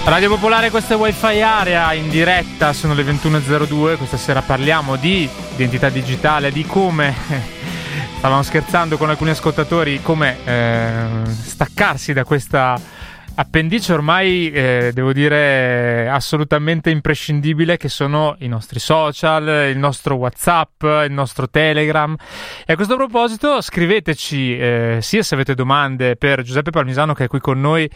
Radio Popolare, questa è Wi-Fi Area in diretta, sono le 21.02, questa sera parliamo di identità digitale, di come [LAUGHS] stavamo scherzando con alcuni ascoltatori come eh, staccarsi da questa appendice ormai, eh, devo dire, assolutamente imprescindibile che sono i nostri social, il nostro WhatsApp, il nostro Telegram. E a questo proposito scriveteci eh, sia se avete domande per Giuseppe Palmisano che è qui con noi,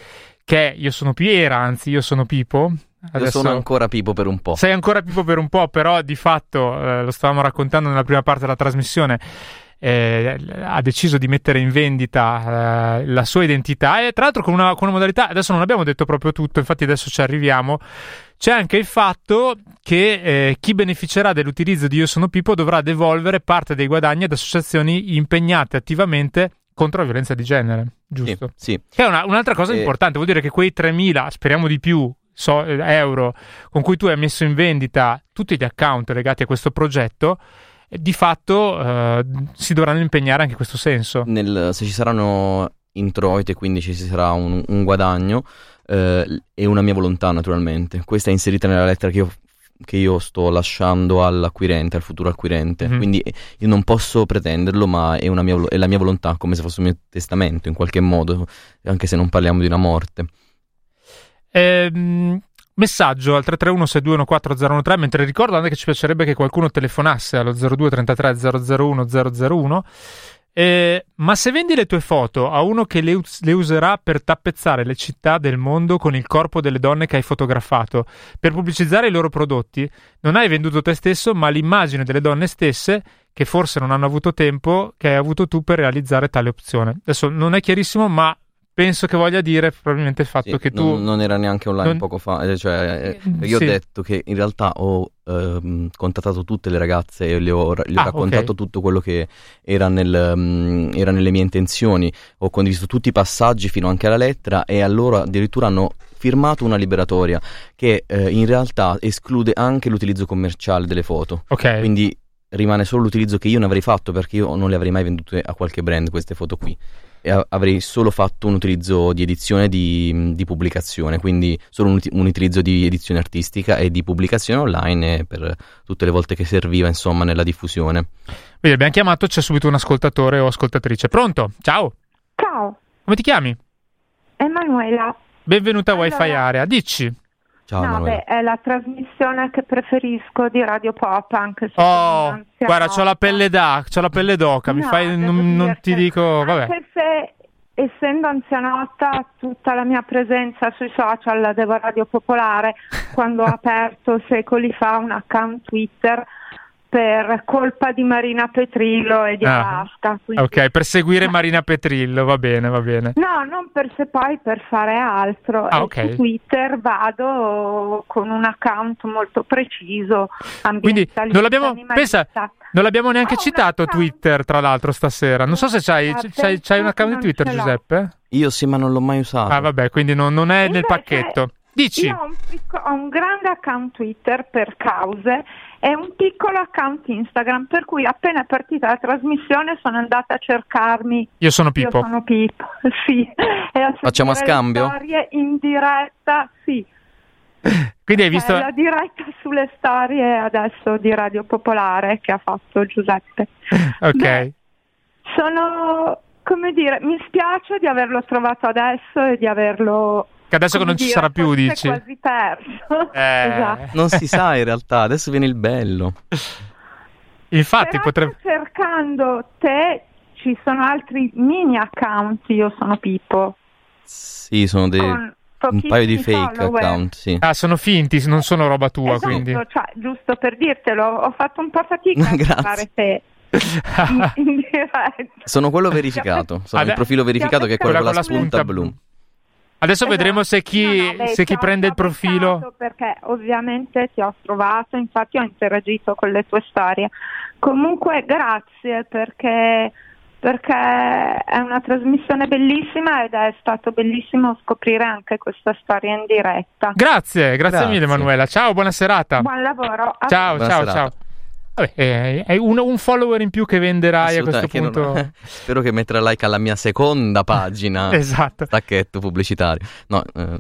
che io sono Piera, anzi io sono Pipo. Adesso... Io sono ancora Pipo per un po'. Sei ancora Pipo per un po', però di fatto, eh, lo stavamo raccontando nella prima parte della trasmissione, eh, ha deciso di mettere in vendita eh, la sua identità e tra l'altro con una, con una, modalità, adesso non abbiamo detto proprio tutto, infatti adesso ci arriviamo, c'è anche il fatto che eh, chi beneficerà dell'utilizzo di Io sono Pippo dovrà devolvere parte dei guadagni ad associazioni impegnate attivamente contro la violenza di genere, giusto? Sì. sì. Che è una, un'altra cosa eh... importante, vuol dire che quei 3.000, speriamo di più, so, euro con cui tu hai messo in vendita tutti gli account legati a questo progetto, di fatto eh, si dovranno impegnare anche in questo senso. Nel, se ci saranno introiti, quindi ci sarà un, un guadagno, eh, è una mia volontà naturalmente. Questa è inserita nella lettera che io, che io sto lasciando all'acquirente, al futuro acquirente. Mm-hmm. Quindi io non posso pretenderlo, ma è, mia, è la mia volontà, come se fosse un mio testamento in qualche modo, anche se non parliamo di una morte. Ehm, Messaggio al 331-6214013, mentre ricordo anche che ci piacerebbe che qualcuno telefonasse allo 0233 001 001. Eh, ma se vendi le tue foto a uno che le, us- le, userà per tappezzare le città del mondo con il corpo delle donne che hai fotografato, per pubblicizzare i loro prodotti, non hai venduto te stesso, ma l'immagine delle donne stesse che forse non hanno avuto tempo che hai avuto tu per realizzare tale opzione. Adesso non è chiarissimo, ma penso che voglia dire probabilmente il fatto sì, che tu non, non, era neanche online non... poco fa eh, cioè, eh, io sì. ho detto che in realtà ho ehm, contattato tutte le ragazze e le ho, le ho ah, raccontato okay. tutto quello che era, nel, um, era, nelle mie intenzioni ho condiviso tutti i passaggi fino anche alla lettera e a loro addirittura hanno firmato una liberatoria che eh, in realtà esclude anche l'utilizzo commerciale delle foto okay. quindi rimane solo l'utilizzo che io ne avrei fatto perché io non le avrei mai vendute a qualche brand queste foto qui avrei solo fatto un utilizzo di edizione di, di pubblicazione, quindi solo un, un, utilizzo di edizione artistica e di pubblicazione online per tutte le volte che serviva insomma nella diffusione. Vedi, abbiamo chiamato, c'è subito un ascoltatore o ascoltatrice. Pronto? Ciao. Ciao. Come ti chiami? Emanuela. Benvenuta a allora... Wi-Fi Area, dici. Ciao, no, beh, è la trasmissione che preferisco di Radio Pop, anche se Oh, guarda, c'ho la pelle da, c'ho la pelle d'oca, no, mi fai non, non ti dico, vabbè. Anche se essendo anzianotta tutta la mia presenza sui social la devo Radio Popolare. [LAUGHS] Quando ho aperto secoli fa un account Twitter per colpa di Marina Petrillo e di ah, Alaska. Quindi... Ok, per seguire [LAUGHS] Marina Petrillo, va bene, va bene. No, non per se poi per fare altro. Ah, okay. Su Twitter vado con un account molto preciso. Quindi non l'abbiamo, pensa, non l'abbiamo neanche oh, citato Twitter, tra l'altro, stasera. Non so se c'hai, c'hai, c'hai un account di Twitter, Giuseppe? Io sì, ma non l'ho mai usato. Ah, vabbè, quindi non, non è Invece, nel pacchetto. Dici? Io ho un, picco- ho un grande account Twitter per cause e un piccolo account Instagram, per cui appena è partita la trasmissione sono andata a cercarmi. Io sono Pippo. Io sono Pippo, [LAUGHS] sì. Facciamo a scambio? storie in diretta, sì. Quindi hai visto... la diretta sulle storie adesso di Radio Popolare che ha fatto Giuseppe. [LAUGHS] ok. Beh, sono, come dire, mi spiace di averlo trovato adesso e di averlo che adesso che non dire, ci sarà più, dici. quasi perso. [LAUGHS] Eh. esatto. Non si sa in realtà, adesso viene il bello. Infatti potrebbe... cercando te, ci sono altri mini account, io sono Pippo. Sì, sono dei... un paio di fake follower. account, sì. Ah, sono finti, non sono roba tua, esatto, quindi. Cioè, giusto per dirtelo, ho fatto un po' fatica [LAUGHS] a trovare te. [LAUGHS] in, in sono quello verificato, sono Adè, il profilo verificato che è quello con la spunta blu. Adesso esatto. vedremo se chi, no, no, beh, se chi prende il profilo. Perché ovviamente ti ho trovato, infatti ho interagito con le tue storie. Comunque grazie perché, perché è una trasmissione bellissima ed è stato bellissimo scoprire anche questa storia in diretta. Grazie, grazie, grazie. mille Emanuela. Ciao, buona serata. Buon lavoro. Ciao, ciao, serata. ciao. Vabbè, è un, un, follower in più che venderai a questo punto. Non... [LAUGHS] Spero che metterà like alla mia seconda pagina. [LAUGHS] esatto. Stacchetto pubblicitario. No, eh.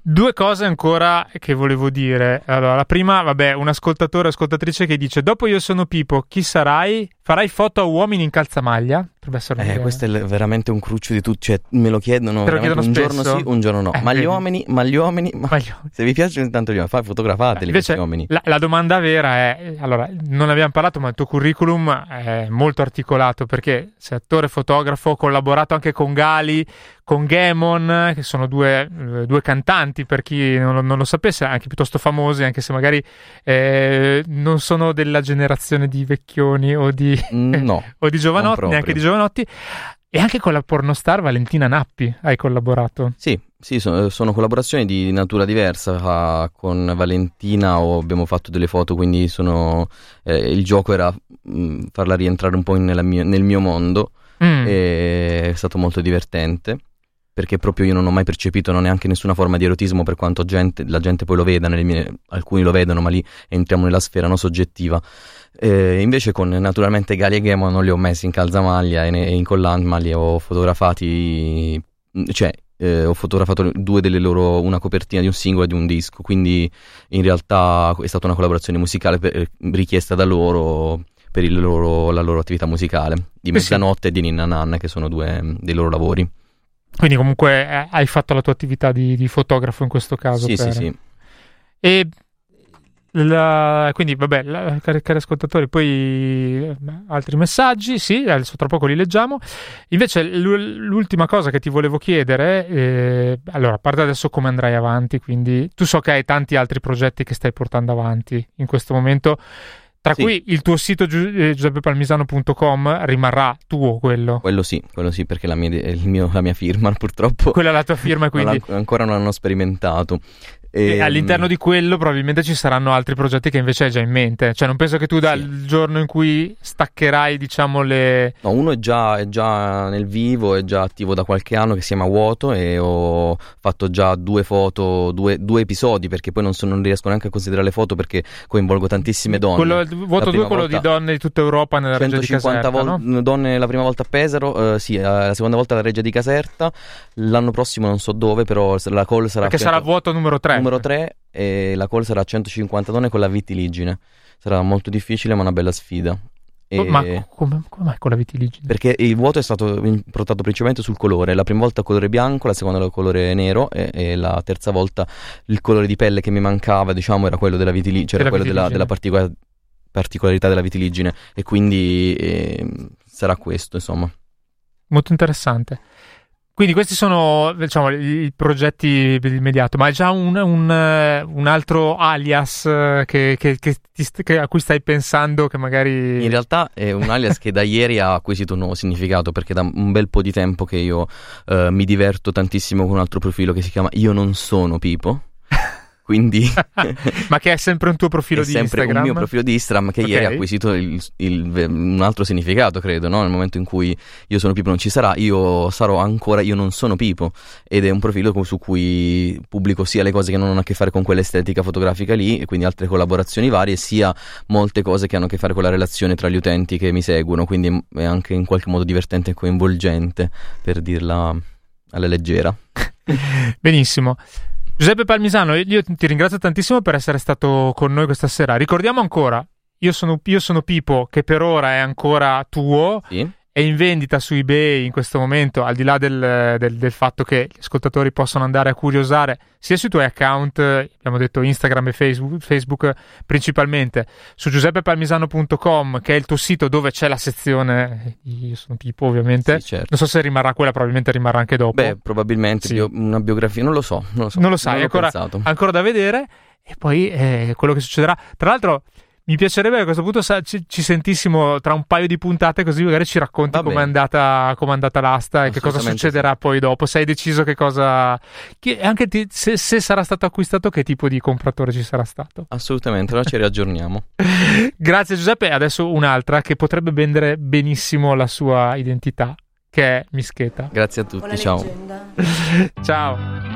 Due cose ancora che volevo dire. Allora, la prima, vabbè, un ascoltatore o ascoltatrice che dice: Dopo io sono Pipo, chi sarai? Farai foto a uomini in calzamaglia? Potrebbe essere eh, questo è veramente un cruccio di tutto. Cioè, me lo chiedono, lo un spesso? giorno sì, un giorno no. Eh, ma, gli uomini, ma gli uomini, ma gli uomini, se vi piacciono tanto gli uomini, fai, fotografateli. Invece, gli uomini. La, la, domanda vera è: allora, non abbiamo parlato, ma il tuo curriculum è molto articolato perché sei attore, fotografo, ho collaborato anche con Gali, con Gamon, che sono due, eh, due cantanti per chi non, non, lo sapesse, anche piuttosto famosi, anche se magari eh, non sono della generazione di vecchioni o di, no, [LAUGHS] o di giovanotti, neanche di giovanotti. E anche con la pornostar Valentina Nappi hai collaborato. Sì, sì, sono, sono collaborazioni di natura diversa. Con Valentina abbiamo fatto delle foto, quindi sono, eh, il gioco era mh, mm, farla rientrare un po' mia, nel mio mondo. Mm. è stato molto divertente perché proprio io non ho mai percepito no, neanche nessuna forma di erotismo per quanto gente, la gente poi lo veda, mie, alcuni lo vedono, ma lì entriamo nella sfera no, soggettiva. Eh, invece con naturalmente Gali e Gemo non li ho messi in calzamaglia e in collanmaglia, ho fotografati, cioè eh, ho fotografato due delle loro, una copertina di un singolo e di un disco, quindi in realtà è stata una collaborazione musicale per, richiesta da loro per loro, la loro attività musicale, di Mezzanotte sì. e di Ninna Nanna, che sono due dei loro lavori. Quindi comunque eh, hai fatto la tua attività di, di fotografo in questo caso. Sì, per... sì, sì. E la, quindi, vabbè, la, cari, cari, ascoltatori, poi eh, altri messaggi, sì, adesso tra poco li leggiamo. Invece, l'ultima cosa che ti volevo chiedere, eh, allora, a parte adesso come andrai avanti, quindi tu so che hai tanti altri progetti che stai portando avanti in questo momento. Tra sì. cui il tuo sito gi- eh, giuseppepalmisano.com rimarrà tuo quello. Quello sì, quello sì, perché la mia, mio, la mia firma [LAUGHS] purtroppo. Quella è la tua firma, quindi. Non ancora non hanno sperimentato. E, e all'interno di quello probabilmente ci saranno altri progetti che invece hai già in mente. Cioè, non penso che tu dal sì. giorno in cui staccherai, diciamo, le. No, uno è già, è già, nel vivo, è già attivo da qualche anno che si chiama Vuoto e ho fatto già due foto, due, due episodi perché poi non, sono, non, riesco neanche a considerare le foto perché coinvolgo tantissime donne. Quello, Vuoto 2 è quello di donne di tutta Europa nella regia di Caserta. Vol- no? donne la prima volta a Pesaro, uh, sì, la seconda volta alla regia di Caserta. L'anno prossimo non so dove, però la call sarà. Perché sarà vuoto numero 3 numero 3 e la call sarà a 150 donne con la vitiligine. Sarà molto difficile ma una bella sfida. E... Ma come, come mai con la vitiligine? Perché il vuoto è stato improntato principalmente sul colore. La prima volta colore bianco, la seconda colore nero e, e, la terza volta il colore di pelle che mi mancava, diciamo, era quello della vitiligine, cioè era quello vitiligine. della, della particola- particolarità della vitiligine e quindi eh, sarà questo, insomma. Molto interessante. Quindi questi sono diciamo, i progetti per l'immediato, ma è già un, un, eh, un altro alias eh, che, che, che, che, a cui stai pensando che magari... In realtà è un alias che da ieri ha acquisito un nuovo significato perché da un bel po' di tempo che io uh, mi diverto tantissimo con un altro profilo che si chiama Io non sono Pipo quindi [LAUGHS] ma che è sempre un tuo profilo di Instagram? È sempre un mio profilo di Instagram che okay. ieri ha acquisito il, il, un altro significato, credo, no? Nel momento in cui io sono Pipo non ci sarà, io sarò ancora io non sono Pipo ed è un profilo su cui pubblico sia le cose che non hanno a che fare con quell'estetica fotografica lì e quindi altre collaborazioni varie, sia molte cose che hanno a che fare con la relazione tra gli utenti che mi seguono, quindi è anche in qualche modo divertente e coinvolgente per dirla alla leggera. [LAUGHS] Benissimo. Giuseppe Palmisano, io ti ringrazio tantissimo per essere stato con noi questa sera. Ricordiamo ancora, io sono, io sono Pipo, che per ora è ancora tuo. Sì è in vendita su eBay in questo momento, al di là del, del, del, fatto che gli ascoltatori possono andare a curiosare sia sui tuoi account, abbiamo detto Instagram e Facebook, Facebook principalmente, su giuseppepalmisano.com che è il tuo sito dove c'è la sezione, io sono tipo ovviamente, sì, certo. non so se rimarrà quella, probabilmente rimarrà anche dopo. Beh, probabilmente sì. bio, una biografia, non lo so, non lo so. Non lo sai, non ancora, ancora da vedere e poi eh, quello che succederà. Tra l'altro mi piacerebbe che a questo punto ci, ci, sentissimo tra un paio di puntate così magari ci racconti com'è andata, com'è andata l'asta e che cosa succederà sì. poi dopo. Se hai deciso che cosa... Che anche ti, se, se, sarà stato acquistato che tipo di compratore ci sarà stato. Assolutamente, allora ci riaggiorniamo. [LAUGHS] Grazie Giuseppe. Adesso un'altra che potrebbe vendere benissimo la sua identità, che è Mischeta. Grazie a tutti, ciao. [LAUGHS] ciao.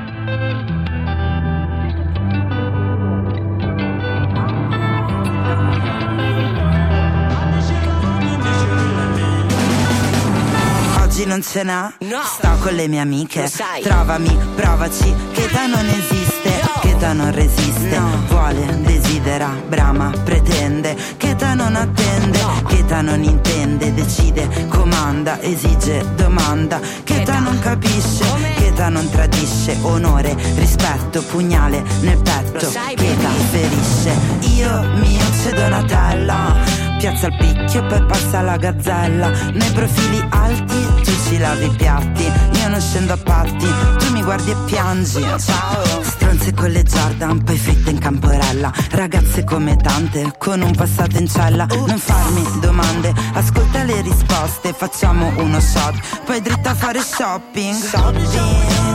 Oggi non ce n'ha? No. Sto con le mie amiche. Trovami, provaci, che età non esiste. No. Che età non resiste. No. Vuole, desidera, brama, pretende. Che età non attende. No. Che età non intende, decide, comanda, esige, domanda. Che età non capisce. Come? Che età non tradisce. Onore, rispetto, pugnale nel petto. Che età ferisce. Io mio c'è Donatella Piazza il picchio poi passa la gazzella. Nei profili alti tu ci lavi i piatti. Io non scendo a patti, tu mi guardi e piangi. Ciao. Stronze con le Jordan, poi fritte in camporella. Ragazze come tante, con un passato in cella. Non farmi domande, ascolta le risposte Facciamo uno shot, poi dritta a fare shopping. Shopping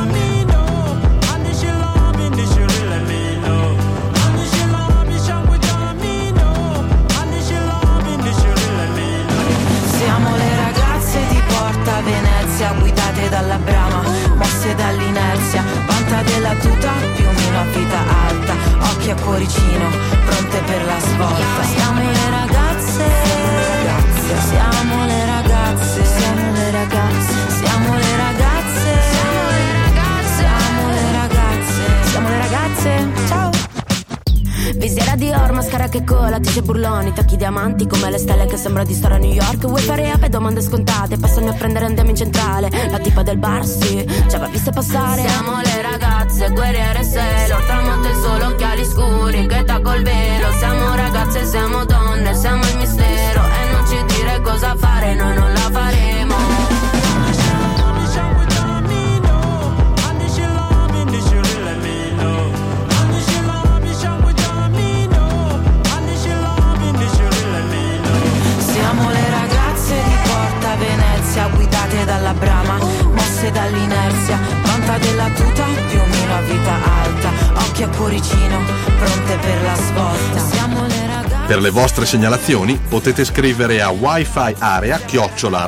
Venezia guidate dalla brama, mosse dall'inerzia, vanta della tuta, piumino a vita alta, occhi a cuoricino, pronte per la svolta. Siamo le ragazze, ragazze. siamo le ragazze, Visiera di or, mascara che cola, tice burloni, tacchi diamanti come le stelle che sembra di stare a New York. Vuoi fare ape, domande scontate, passami a prendere andiamo in centrale. La tipa del bar, sì, ci aveva viste passare. Siamo le ragazze, guerriere se tramonto il solo occhiali scuri, che ta col velo. Siamo ragazze, siamo donne, siamo il mistero. E non ci dire cosa fare, noi non la faremo. Dalla brama, mosse dall'inerzia, vanta della tuta, piumino a vita alta, occhi a cuoricino, pronte per la svolta. Per le vostre segnalazioni potete scrivere a wifi area chiocciola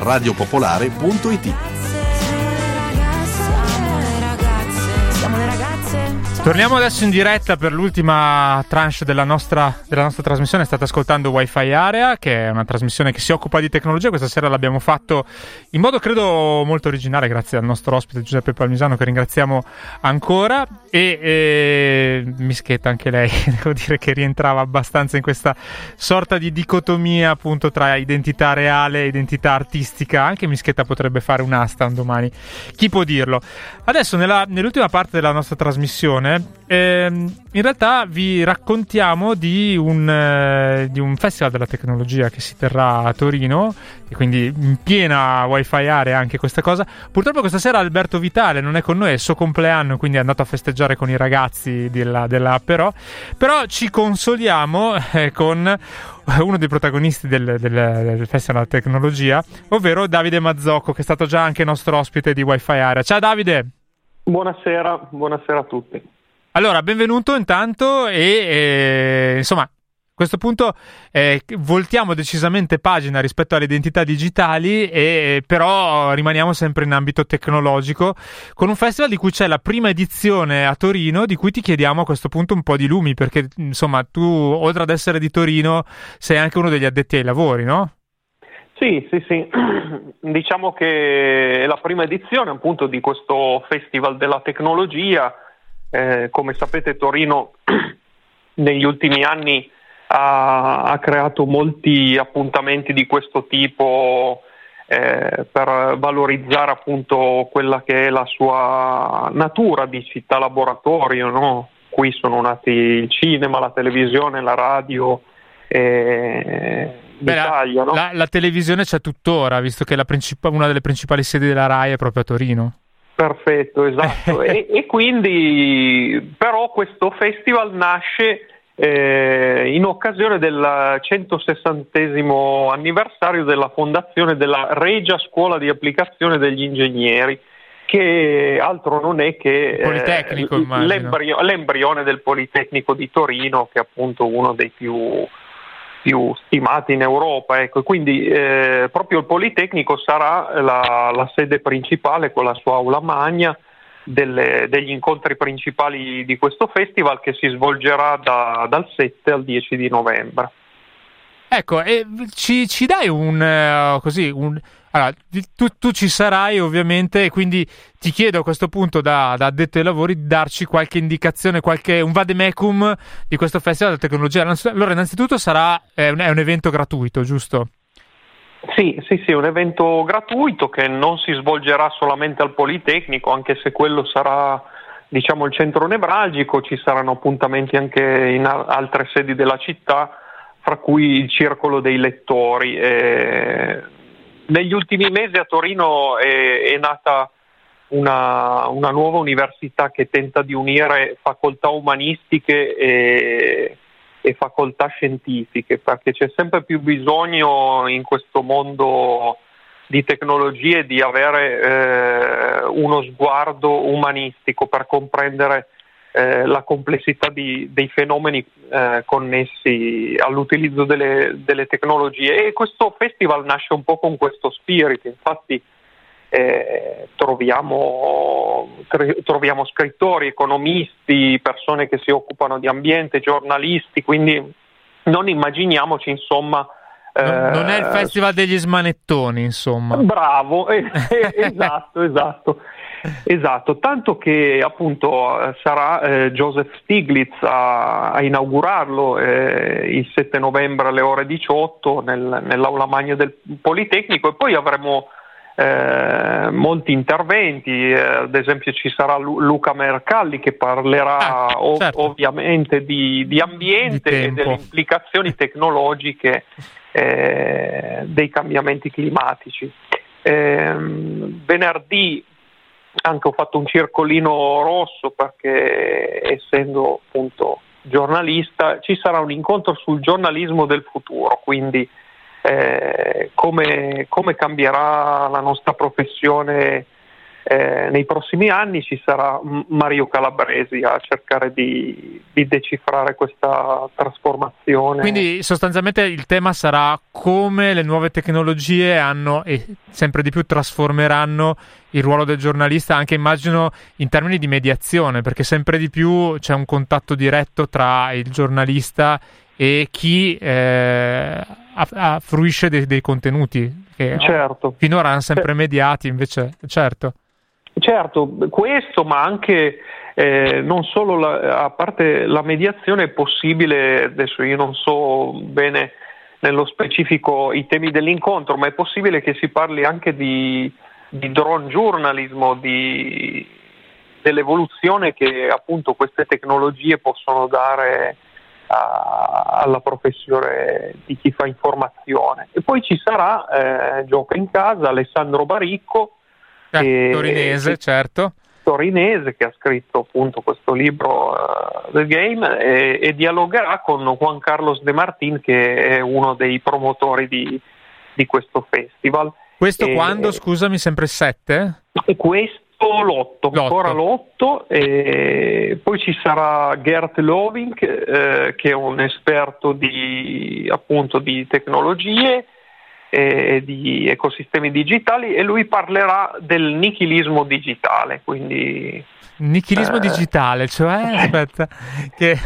Torniamo adesso in diretta per l'ultima tranche della nostra, della nostra, trasmissione. State ascoltando Wi-Fi Area, che è una trasmissione che si occupa di tecnologia. Questa sera l'abbiamo fatto in modo credo molto originale, grazie al nostro ospite Giuseppe Palmisano, che ringraziamo ancora. E, e Mischetta, anche lei, [LAUGHS] devo dire che rientrava abbastanza in questa sorta di dicotomia appunto tra identità reale e identità artistica. Anche Mischetta potrebbe fare un'asta un domani, chi può dirlo. Adesso, nella, nell'ultima parte della nostra trasmissione ehm, in realtà vi raccontiamo di un, eh, di un, festival della tecnologia che si terrà a Torino, e quindi in piena wifi area anche questa cosa. Purtroppo questa sera Alberto Vitale non è con noi, è il suo compleanno, quindi è andato a festeggiare con i ragazzi della, della Però. Però ci consoliamo eh, con uno dei protagonisti del, del, del, Festival della Tecnologia, ovvero Davide Mazzocco, che è stato già anche nostro ospite di Wi-Fi Area. Ciao Davide! Buonasera, buonasera a tutti. Allora, benvenuto intanto e eh, insomma, a questo punto eh, voltiamo decisamente pagina rispetto alle identità digitali, e, però rimaniamo sempre in ambito tecnologico, con un festival di cui c'è la prima edizione a Torino, di cui ti chiediamo a questo punto un po' di lumi, perché insomma tu, oltre ad essere di Torino, sei anche uno degli addetti ai lavori, no? Sì, sì, sì. [CLEARS THROAT] Diciamo che è la prima edizione appunto di questo Festival della Tecnologia eh, come sapete Torino [CLEARS THROAT] negli ultimi anni ha, ha, creato molti appuntamenti di questo tipo eh, per valorizzare appunto quella che è la sua natura di città laboratorio. No? Qui sono nati il cinema, la televisione, la radio. Eh, Beh, la, no? la, la, televisione c'è tuttora, visto che princip- una delle principali sedi della RAI è proprio a Torino. Perfetto, esatto. [LAUGHS] e, e, quindi però questo festival nasce eh, in occasione del 160 anniversario della fondazione della Regia Scuola di Applicazione degli Ingegneri, che altro non è che eh, l'embrio, l'embrione del Politecnico di Torino, che è appunto uno dei più più stimati in Europa. Ecco. Quindi eh, proprio il Politecnico sarà la, la, sede principale con la sua aula magna delle, degli incontri principali di questo festival che si svolgerà da, dal 7 al 10 di novembre. Ecco, ci, ci dai un, uh, così, un, allora, tu, tu, ci sarai ovviamente e quindi ti chiedo a questo punto da, da addetto ai lavori di darci qualche indicazione, qualche, un vademecum di questo festival della tecnologia. Allora, innanzitutto sarà, è un, è un evento gratuito, giusto? Sì, sì, sì, un evento gratuito che non si svolgerà solamente al Politecnico, anche se quello sarà diciamo, il centro nevralgico, ci saranno appuntamenti anche in altre sedi della città fra cui il Circolo dei Lettori. Eh, negli ultimi mesi a Torino è, è nata una, una, nuova università che tenta di unire facoltà umanistiche e, e facoltà scientifiche, perché c'è sempre più bisogno in questo mondo di tecnologie di avere eh, uno sguardo umanistico per comprendere eh, la complessità di, dei fenomeni eh, connessi all'utilizzo delle, delle, tecnologie e questo festival nasce un po' con questo spirito, infatti eh, troviamo, tr- troviamo, scrittori, economisti, persone che si occupano di ambiente, giornalisti, quindi non immaginiamoci insomma non, non, è il eh, festival degli smanettoni, insomma. Bravo, [LAUGHS] eh, esatto, esatto. Esatto, tanto che appunto sarà eh, Joseph Stiglitz a, a inaugurarlo eh, il 7 novembre alle ore 18 nel, nell'aula magna del Politecnico e poi avremo eh, molti interventi, eh, ad esempio ci sarà Lu- Luca Mercalli che parlerà ah, certo. ov- ovviamente di, di ambiente di e delle implicazioni tecnologiche eh, dei cambiamenti climatici. Eh, venerdì anche ho fatto un circolino rosso perché essendo appunto giornalista ci sarà un incontro sul giornalismo del futuro, quindi eh, come, come, cambierà la nostra professione eh, nei prossimi anni ci sarà Mario Calabresi a cercare di, di, decifrare questa trasformazione. Quindi sostanzialmente il tema sarà come le nuove tecnologie hanno e sempre di più trasformeranno il ruolo del giornalista, anche immagino in termini di mediazione, perché sempre di più c'è un contatto diretto tra il giornalista e chi eh, a, a fruisce dei, dei, contenuti che certo. finora hanno sempre mediati, invece certo. Certo, questo, ma anche eh, non solo la, a parte la mediazione è possibile, adesso io non so bene nello specifico i temi dell'incontro, ma è possibile che si parli anche di, di drone journalismo, di, dell'evoluzione che appunto queste tecnologie possono dare a, alla professione di chi fa informazione. E poi ci sarà, eh, gioca in casa, Alessandro Baricco, eh, torinese, che, certo. Torinese che ha scritto appunto questo libro uh, The Game e, e, dialogherà con Juan Carlos De Martin che è uno dei promotori di, di questo festival. Questo e, quando, scusami, sempre il 7? Questo l'otto, ancora l'otto, e poi ci sarà Gert Loving eh, che è un esperto di, appunto, di tecnologie e di ecosistemi digitali e lui parlerà del nichilismo digitale. Quindi, nichilismo eh, digitale, cioè [LAUGHS] aspetta, che...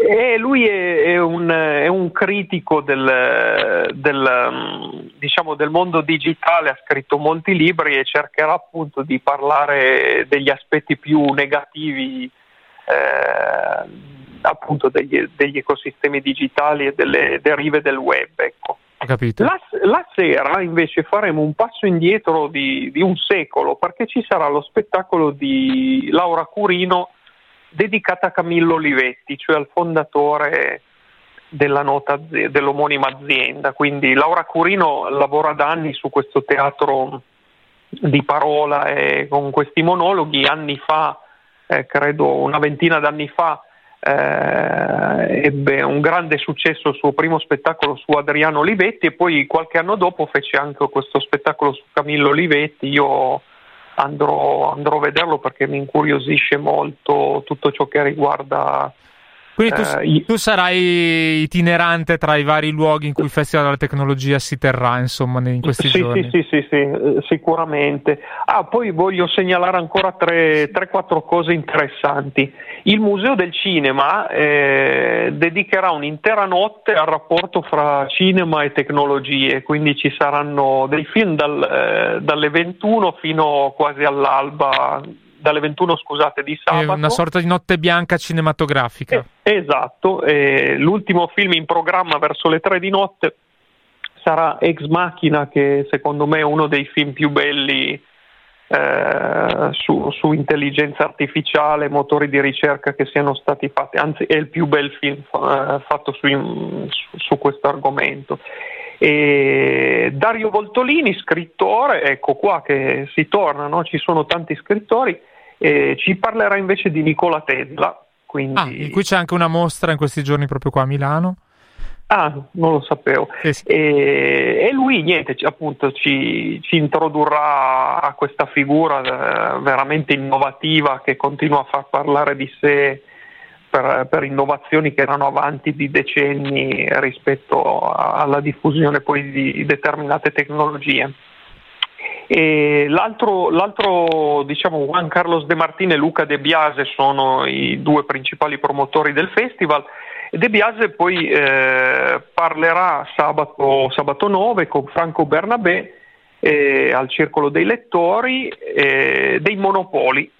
E lui è, è, un, è, un, critico del, del, diciamo, del, mondo digitale, ha scritto molti libri e cercherà appunto di parlare degli aspetti più negativi eh, appunto degli, degli, ecosistemi digitali e delle derive del web. Ecco. La, la, sera invece faremo un passo indietro di, di, un secolo perché ci sarà lo spettacolo di Laura Curino dedicato a Camillo Olivetti, cioè al fondatore nota, dell'omonima azienda. Quindi Laura Curino lavora da anni su questo teatro di parola e con questi monologhi. Anni fa, eh, credo una ventina d'anni fa, eh, ebbe un grande successo il suo primo spettacolo su Adriano Olivetti e poi qualche anno dopo fece anche questo spettacolo su Camillo Olivetti. Io andrò, andrò a vederlo perché mi incuriosisce molto tutto ciò che riguarda Quindi tu, eh, tu, sarai itinerante tra i vari luoghi in cui il Festival della Tecnologia si terrà, insomma, in questi sì, giorni. Sì, sì, sì, sì, sicuramente. Ah, poi voglio segnalare ancora 3-4 cose interessanti. Il Museo del Cinema eh, dedicherà un'intera notte al rapporto fra cinema e tecnologie, quindi ci saranno dei film dal, eh, dalle 21 fino quasi all'alba dalle 21 scusate di sabato. È una sorta di notte bianca cinematografica. Eh, esatto, eh, l'ultimo film in programma verso le 3 di notte sarà Ex Machina che secondo me è uno dei film più belli eh, su, su, intelligenza artificiale, motori di ricerca che siano stati fatti, anzi è il più bel film fa, fatto su, su questo argomento. E Dario Voltolini, scrittore, ecco qua che si torna, no? ci sono tanti scrittori, e ci parlerà invece di Nicola Tesla. Quindi... Ah, in cui c'è anche una mostra in questi giorni proprio qua a Milano. Ah, non lo sapevo. Sì, sì. E, e, lui, niente, appunto, ci, ci, introdurrà a questa figura eh, veramente innovativa che continua a far parlare di sé per, per, innovazioni che erano avanti di decenni rispetto alla diffusione poi di determinate tecnologie. E l'altro, l'altro diciamo, Juan Carlos De Martini e Luca De Biase sono i due principali promotori del festival. De Biase poi eh, parlerà sabato, sabato, 9 con Franco Bernabé eh, al Circolo dei Lettori eh, dei monopoli,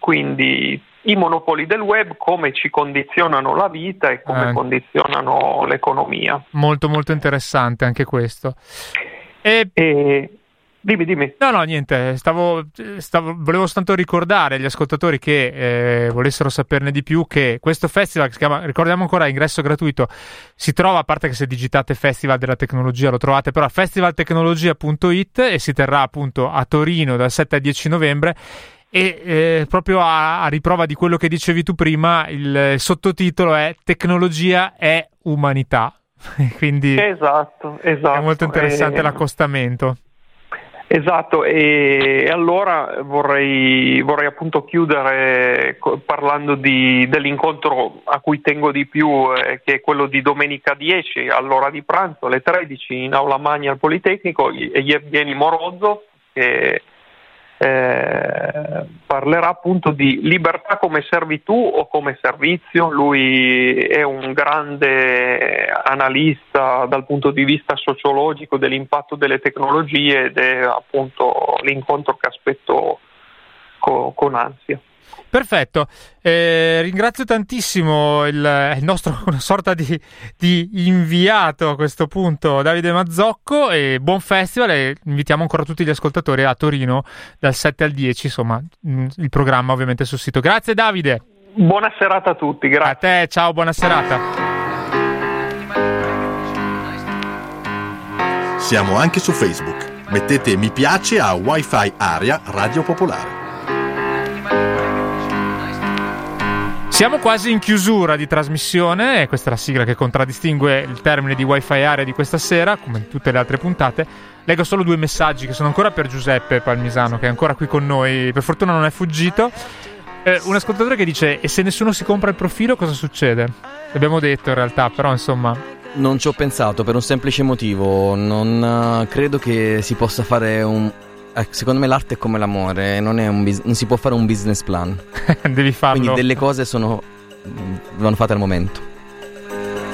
quindi i monopoli del web, come ci condizionano la vita e come eh. condizionano l'economia. Molto molto interessante anche questo. E... e... Dimmi, dimmi. No, no, niente, stavo, stavo, volevo soltanto ricordare agli ascoltatori che eh, volessero saperne di più che questo festival, che si chiama, ricordiamo ancora, ingresso gratuito, si trova, a parte che se digitate Festival della Tecnologia lo trovate, però festivaltecnologia.it e si terrà appunto a Torino dal 7 al 10 novembre e eh, proprio a, a, riprova di quello che dicevi tu prima, il sottotitolo è Tecnologia è umanità. [LAUGHS] Quindi esatto, esatto. è molto interessante e... l'accostamento. Esatto, e, allora vorrei, vorrei, appunto chiudere parlando di, dell'incontro a cui tengo di più, eh, che è quello di domenica 10 all'ora di pranzo alle 13 in aula magna al Politecnico, e Evgeny Morozov, che eh, parlerà appunto di libertà come servitù o come servizio. Lui è un grande analista dal punto di vista sociologico dell'impatto delle tecnologie ed è appunto l'incontro che aspetto co- con ansia. Perfetto, eh, ringrazio tantissimo il, il, nostro [LAUGHS] una sorta di, di, inviato a questo punto, Davide Mazzocco, e buon festival e invitiamo ancora tutti gli ascoltatori a Torino dal 7 al 10, insomma, mm, il programma ovviamente sul sito. Grazie Davide. Buona serata a tutti, grazie. A te, ciao, buona serata. Siamo anche su Facebook. Mettete mi piace a Wi-Fi Area Radio Popolare. Siamo quasi in chiusura di trasmissione e questa è la sigla che contraddistingue il termine di Wi-Fi area di questa sera, come in tutte le altre puntate. Leggo solo due messaggi che sono ancora per Giuseppe Palmisano, che è ancora qui con noi, per fortuna non è fuggito. Eh, un ascoltatore che dice: E se nessuno si compra il profilo, cosa succede? L'abbiamo detto in realtà, però insomma. Non ci ho pensato per un semplice motivo. Non uh, credo che si possa fare un, eh, secondo me l'arte è come l'amore, non, è bis- non, si può fare un business plan. [LAUGHS] Devi farlo. Quindi delle cose sono vanno fatte al momento.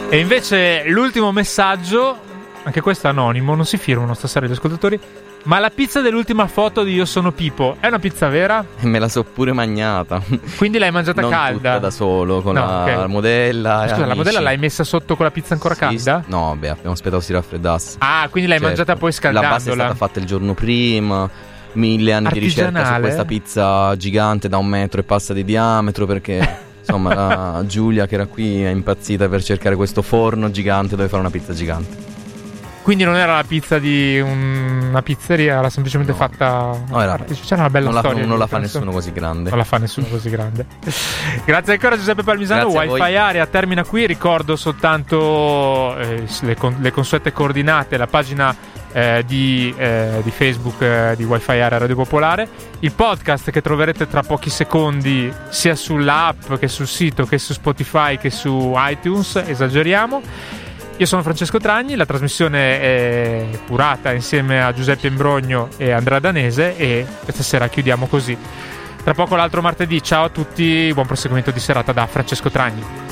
E invece l'ultimo messaggio, anche questo è anonimo, non si firmano stasera gli ascoltatori. Ma la pizza dell'ultima foto di Io sono Pipo è una pizza vera? E me la so pure mangiata. Quindi l'hai mangiata non calda? da solo, con no, la, okay. modella. Scusa, la modella l'hai messa sotto con la pizza ancora calda? no, beh, abbiamo aspettato si raffreddasse. Ah, quindi l'hai certo. mangiata poi scaldandola. La base è stata fatta il giorno prima. Mille anni di ricerca su questa pizza gigante da un metro e passa di diametro perché. [LAUGHS] Insomma, Giulia che era qui è impazzita per cercare questo forno gigante dove fare una pizza gigante. Quindi non era la pizza di un, una pizzeria, era semplicemente No. fatta. No, era- C'era una bella non la, storia. non la fa penso. nessuno così grande. Non la fa nessuno così grande. [LAUGHS] Grazie ancora Giuseppe Palmisano. Grazie Wi-Fi. Area termina qui. Ricordo soltanto eh, le, con- le consuete coordinate, la pagina eh, di, eh, di Facebook eh, di Wi-Fi Area Radio Popolare. Il podcast che troverete tra pochi secondi sia sull'app che sul sito che su Spotify che su iTunes. Esageriamo. Io sono Francesco Tragni, la trasmissione è curata insieme a Giuseppe Imbrogno e Andrea Danese e questa sera chiudiamo così. Tra poco l'altro martedì, ciao a tutti, buon proseguimento di serata da Francesco Tragni.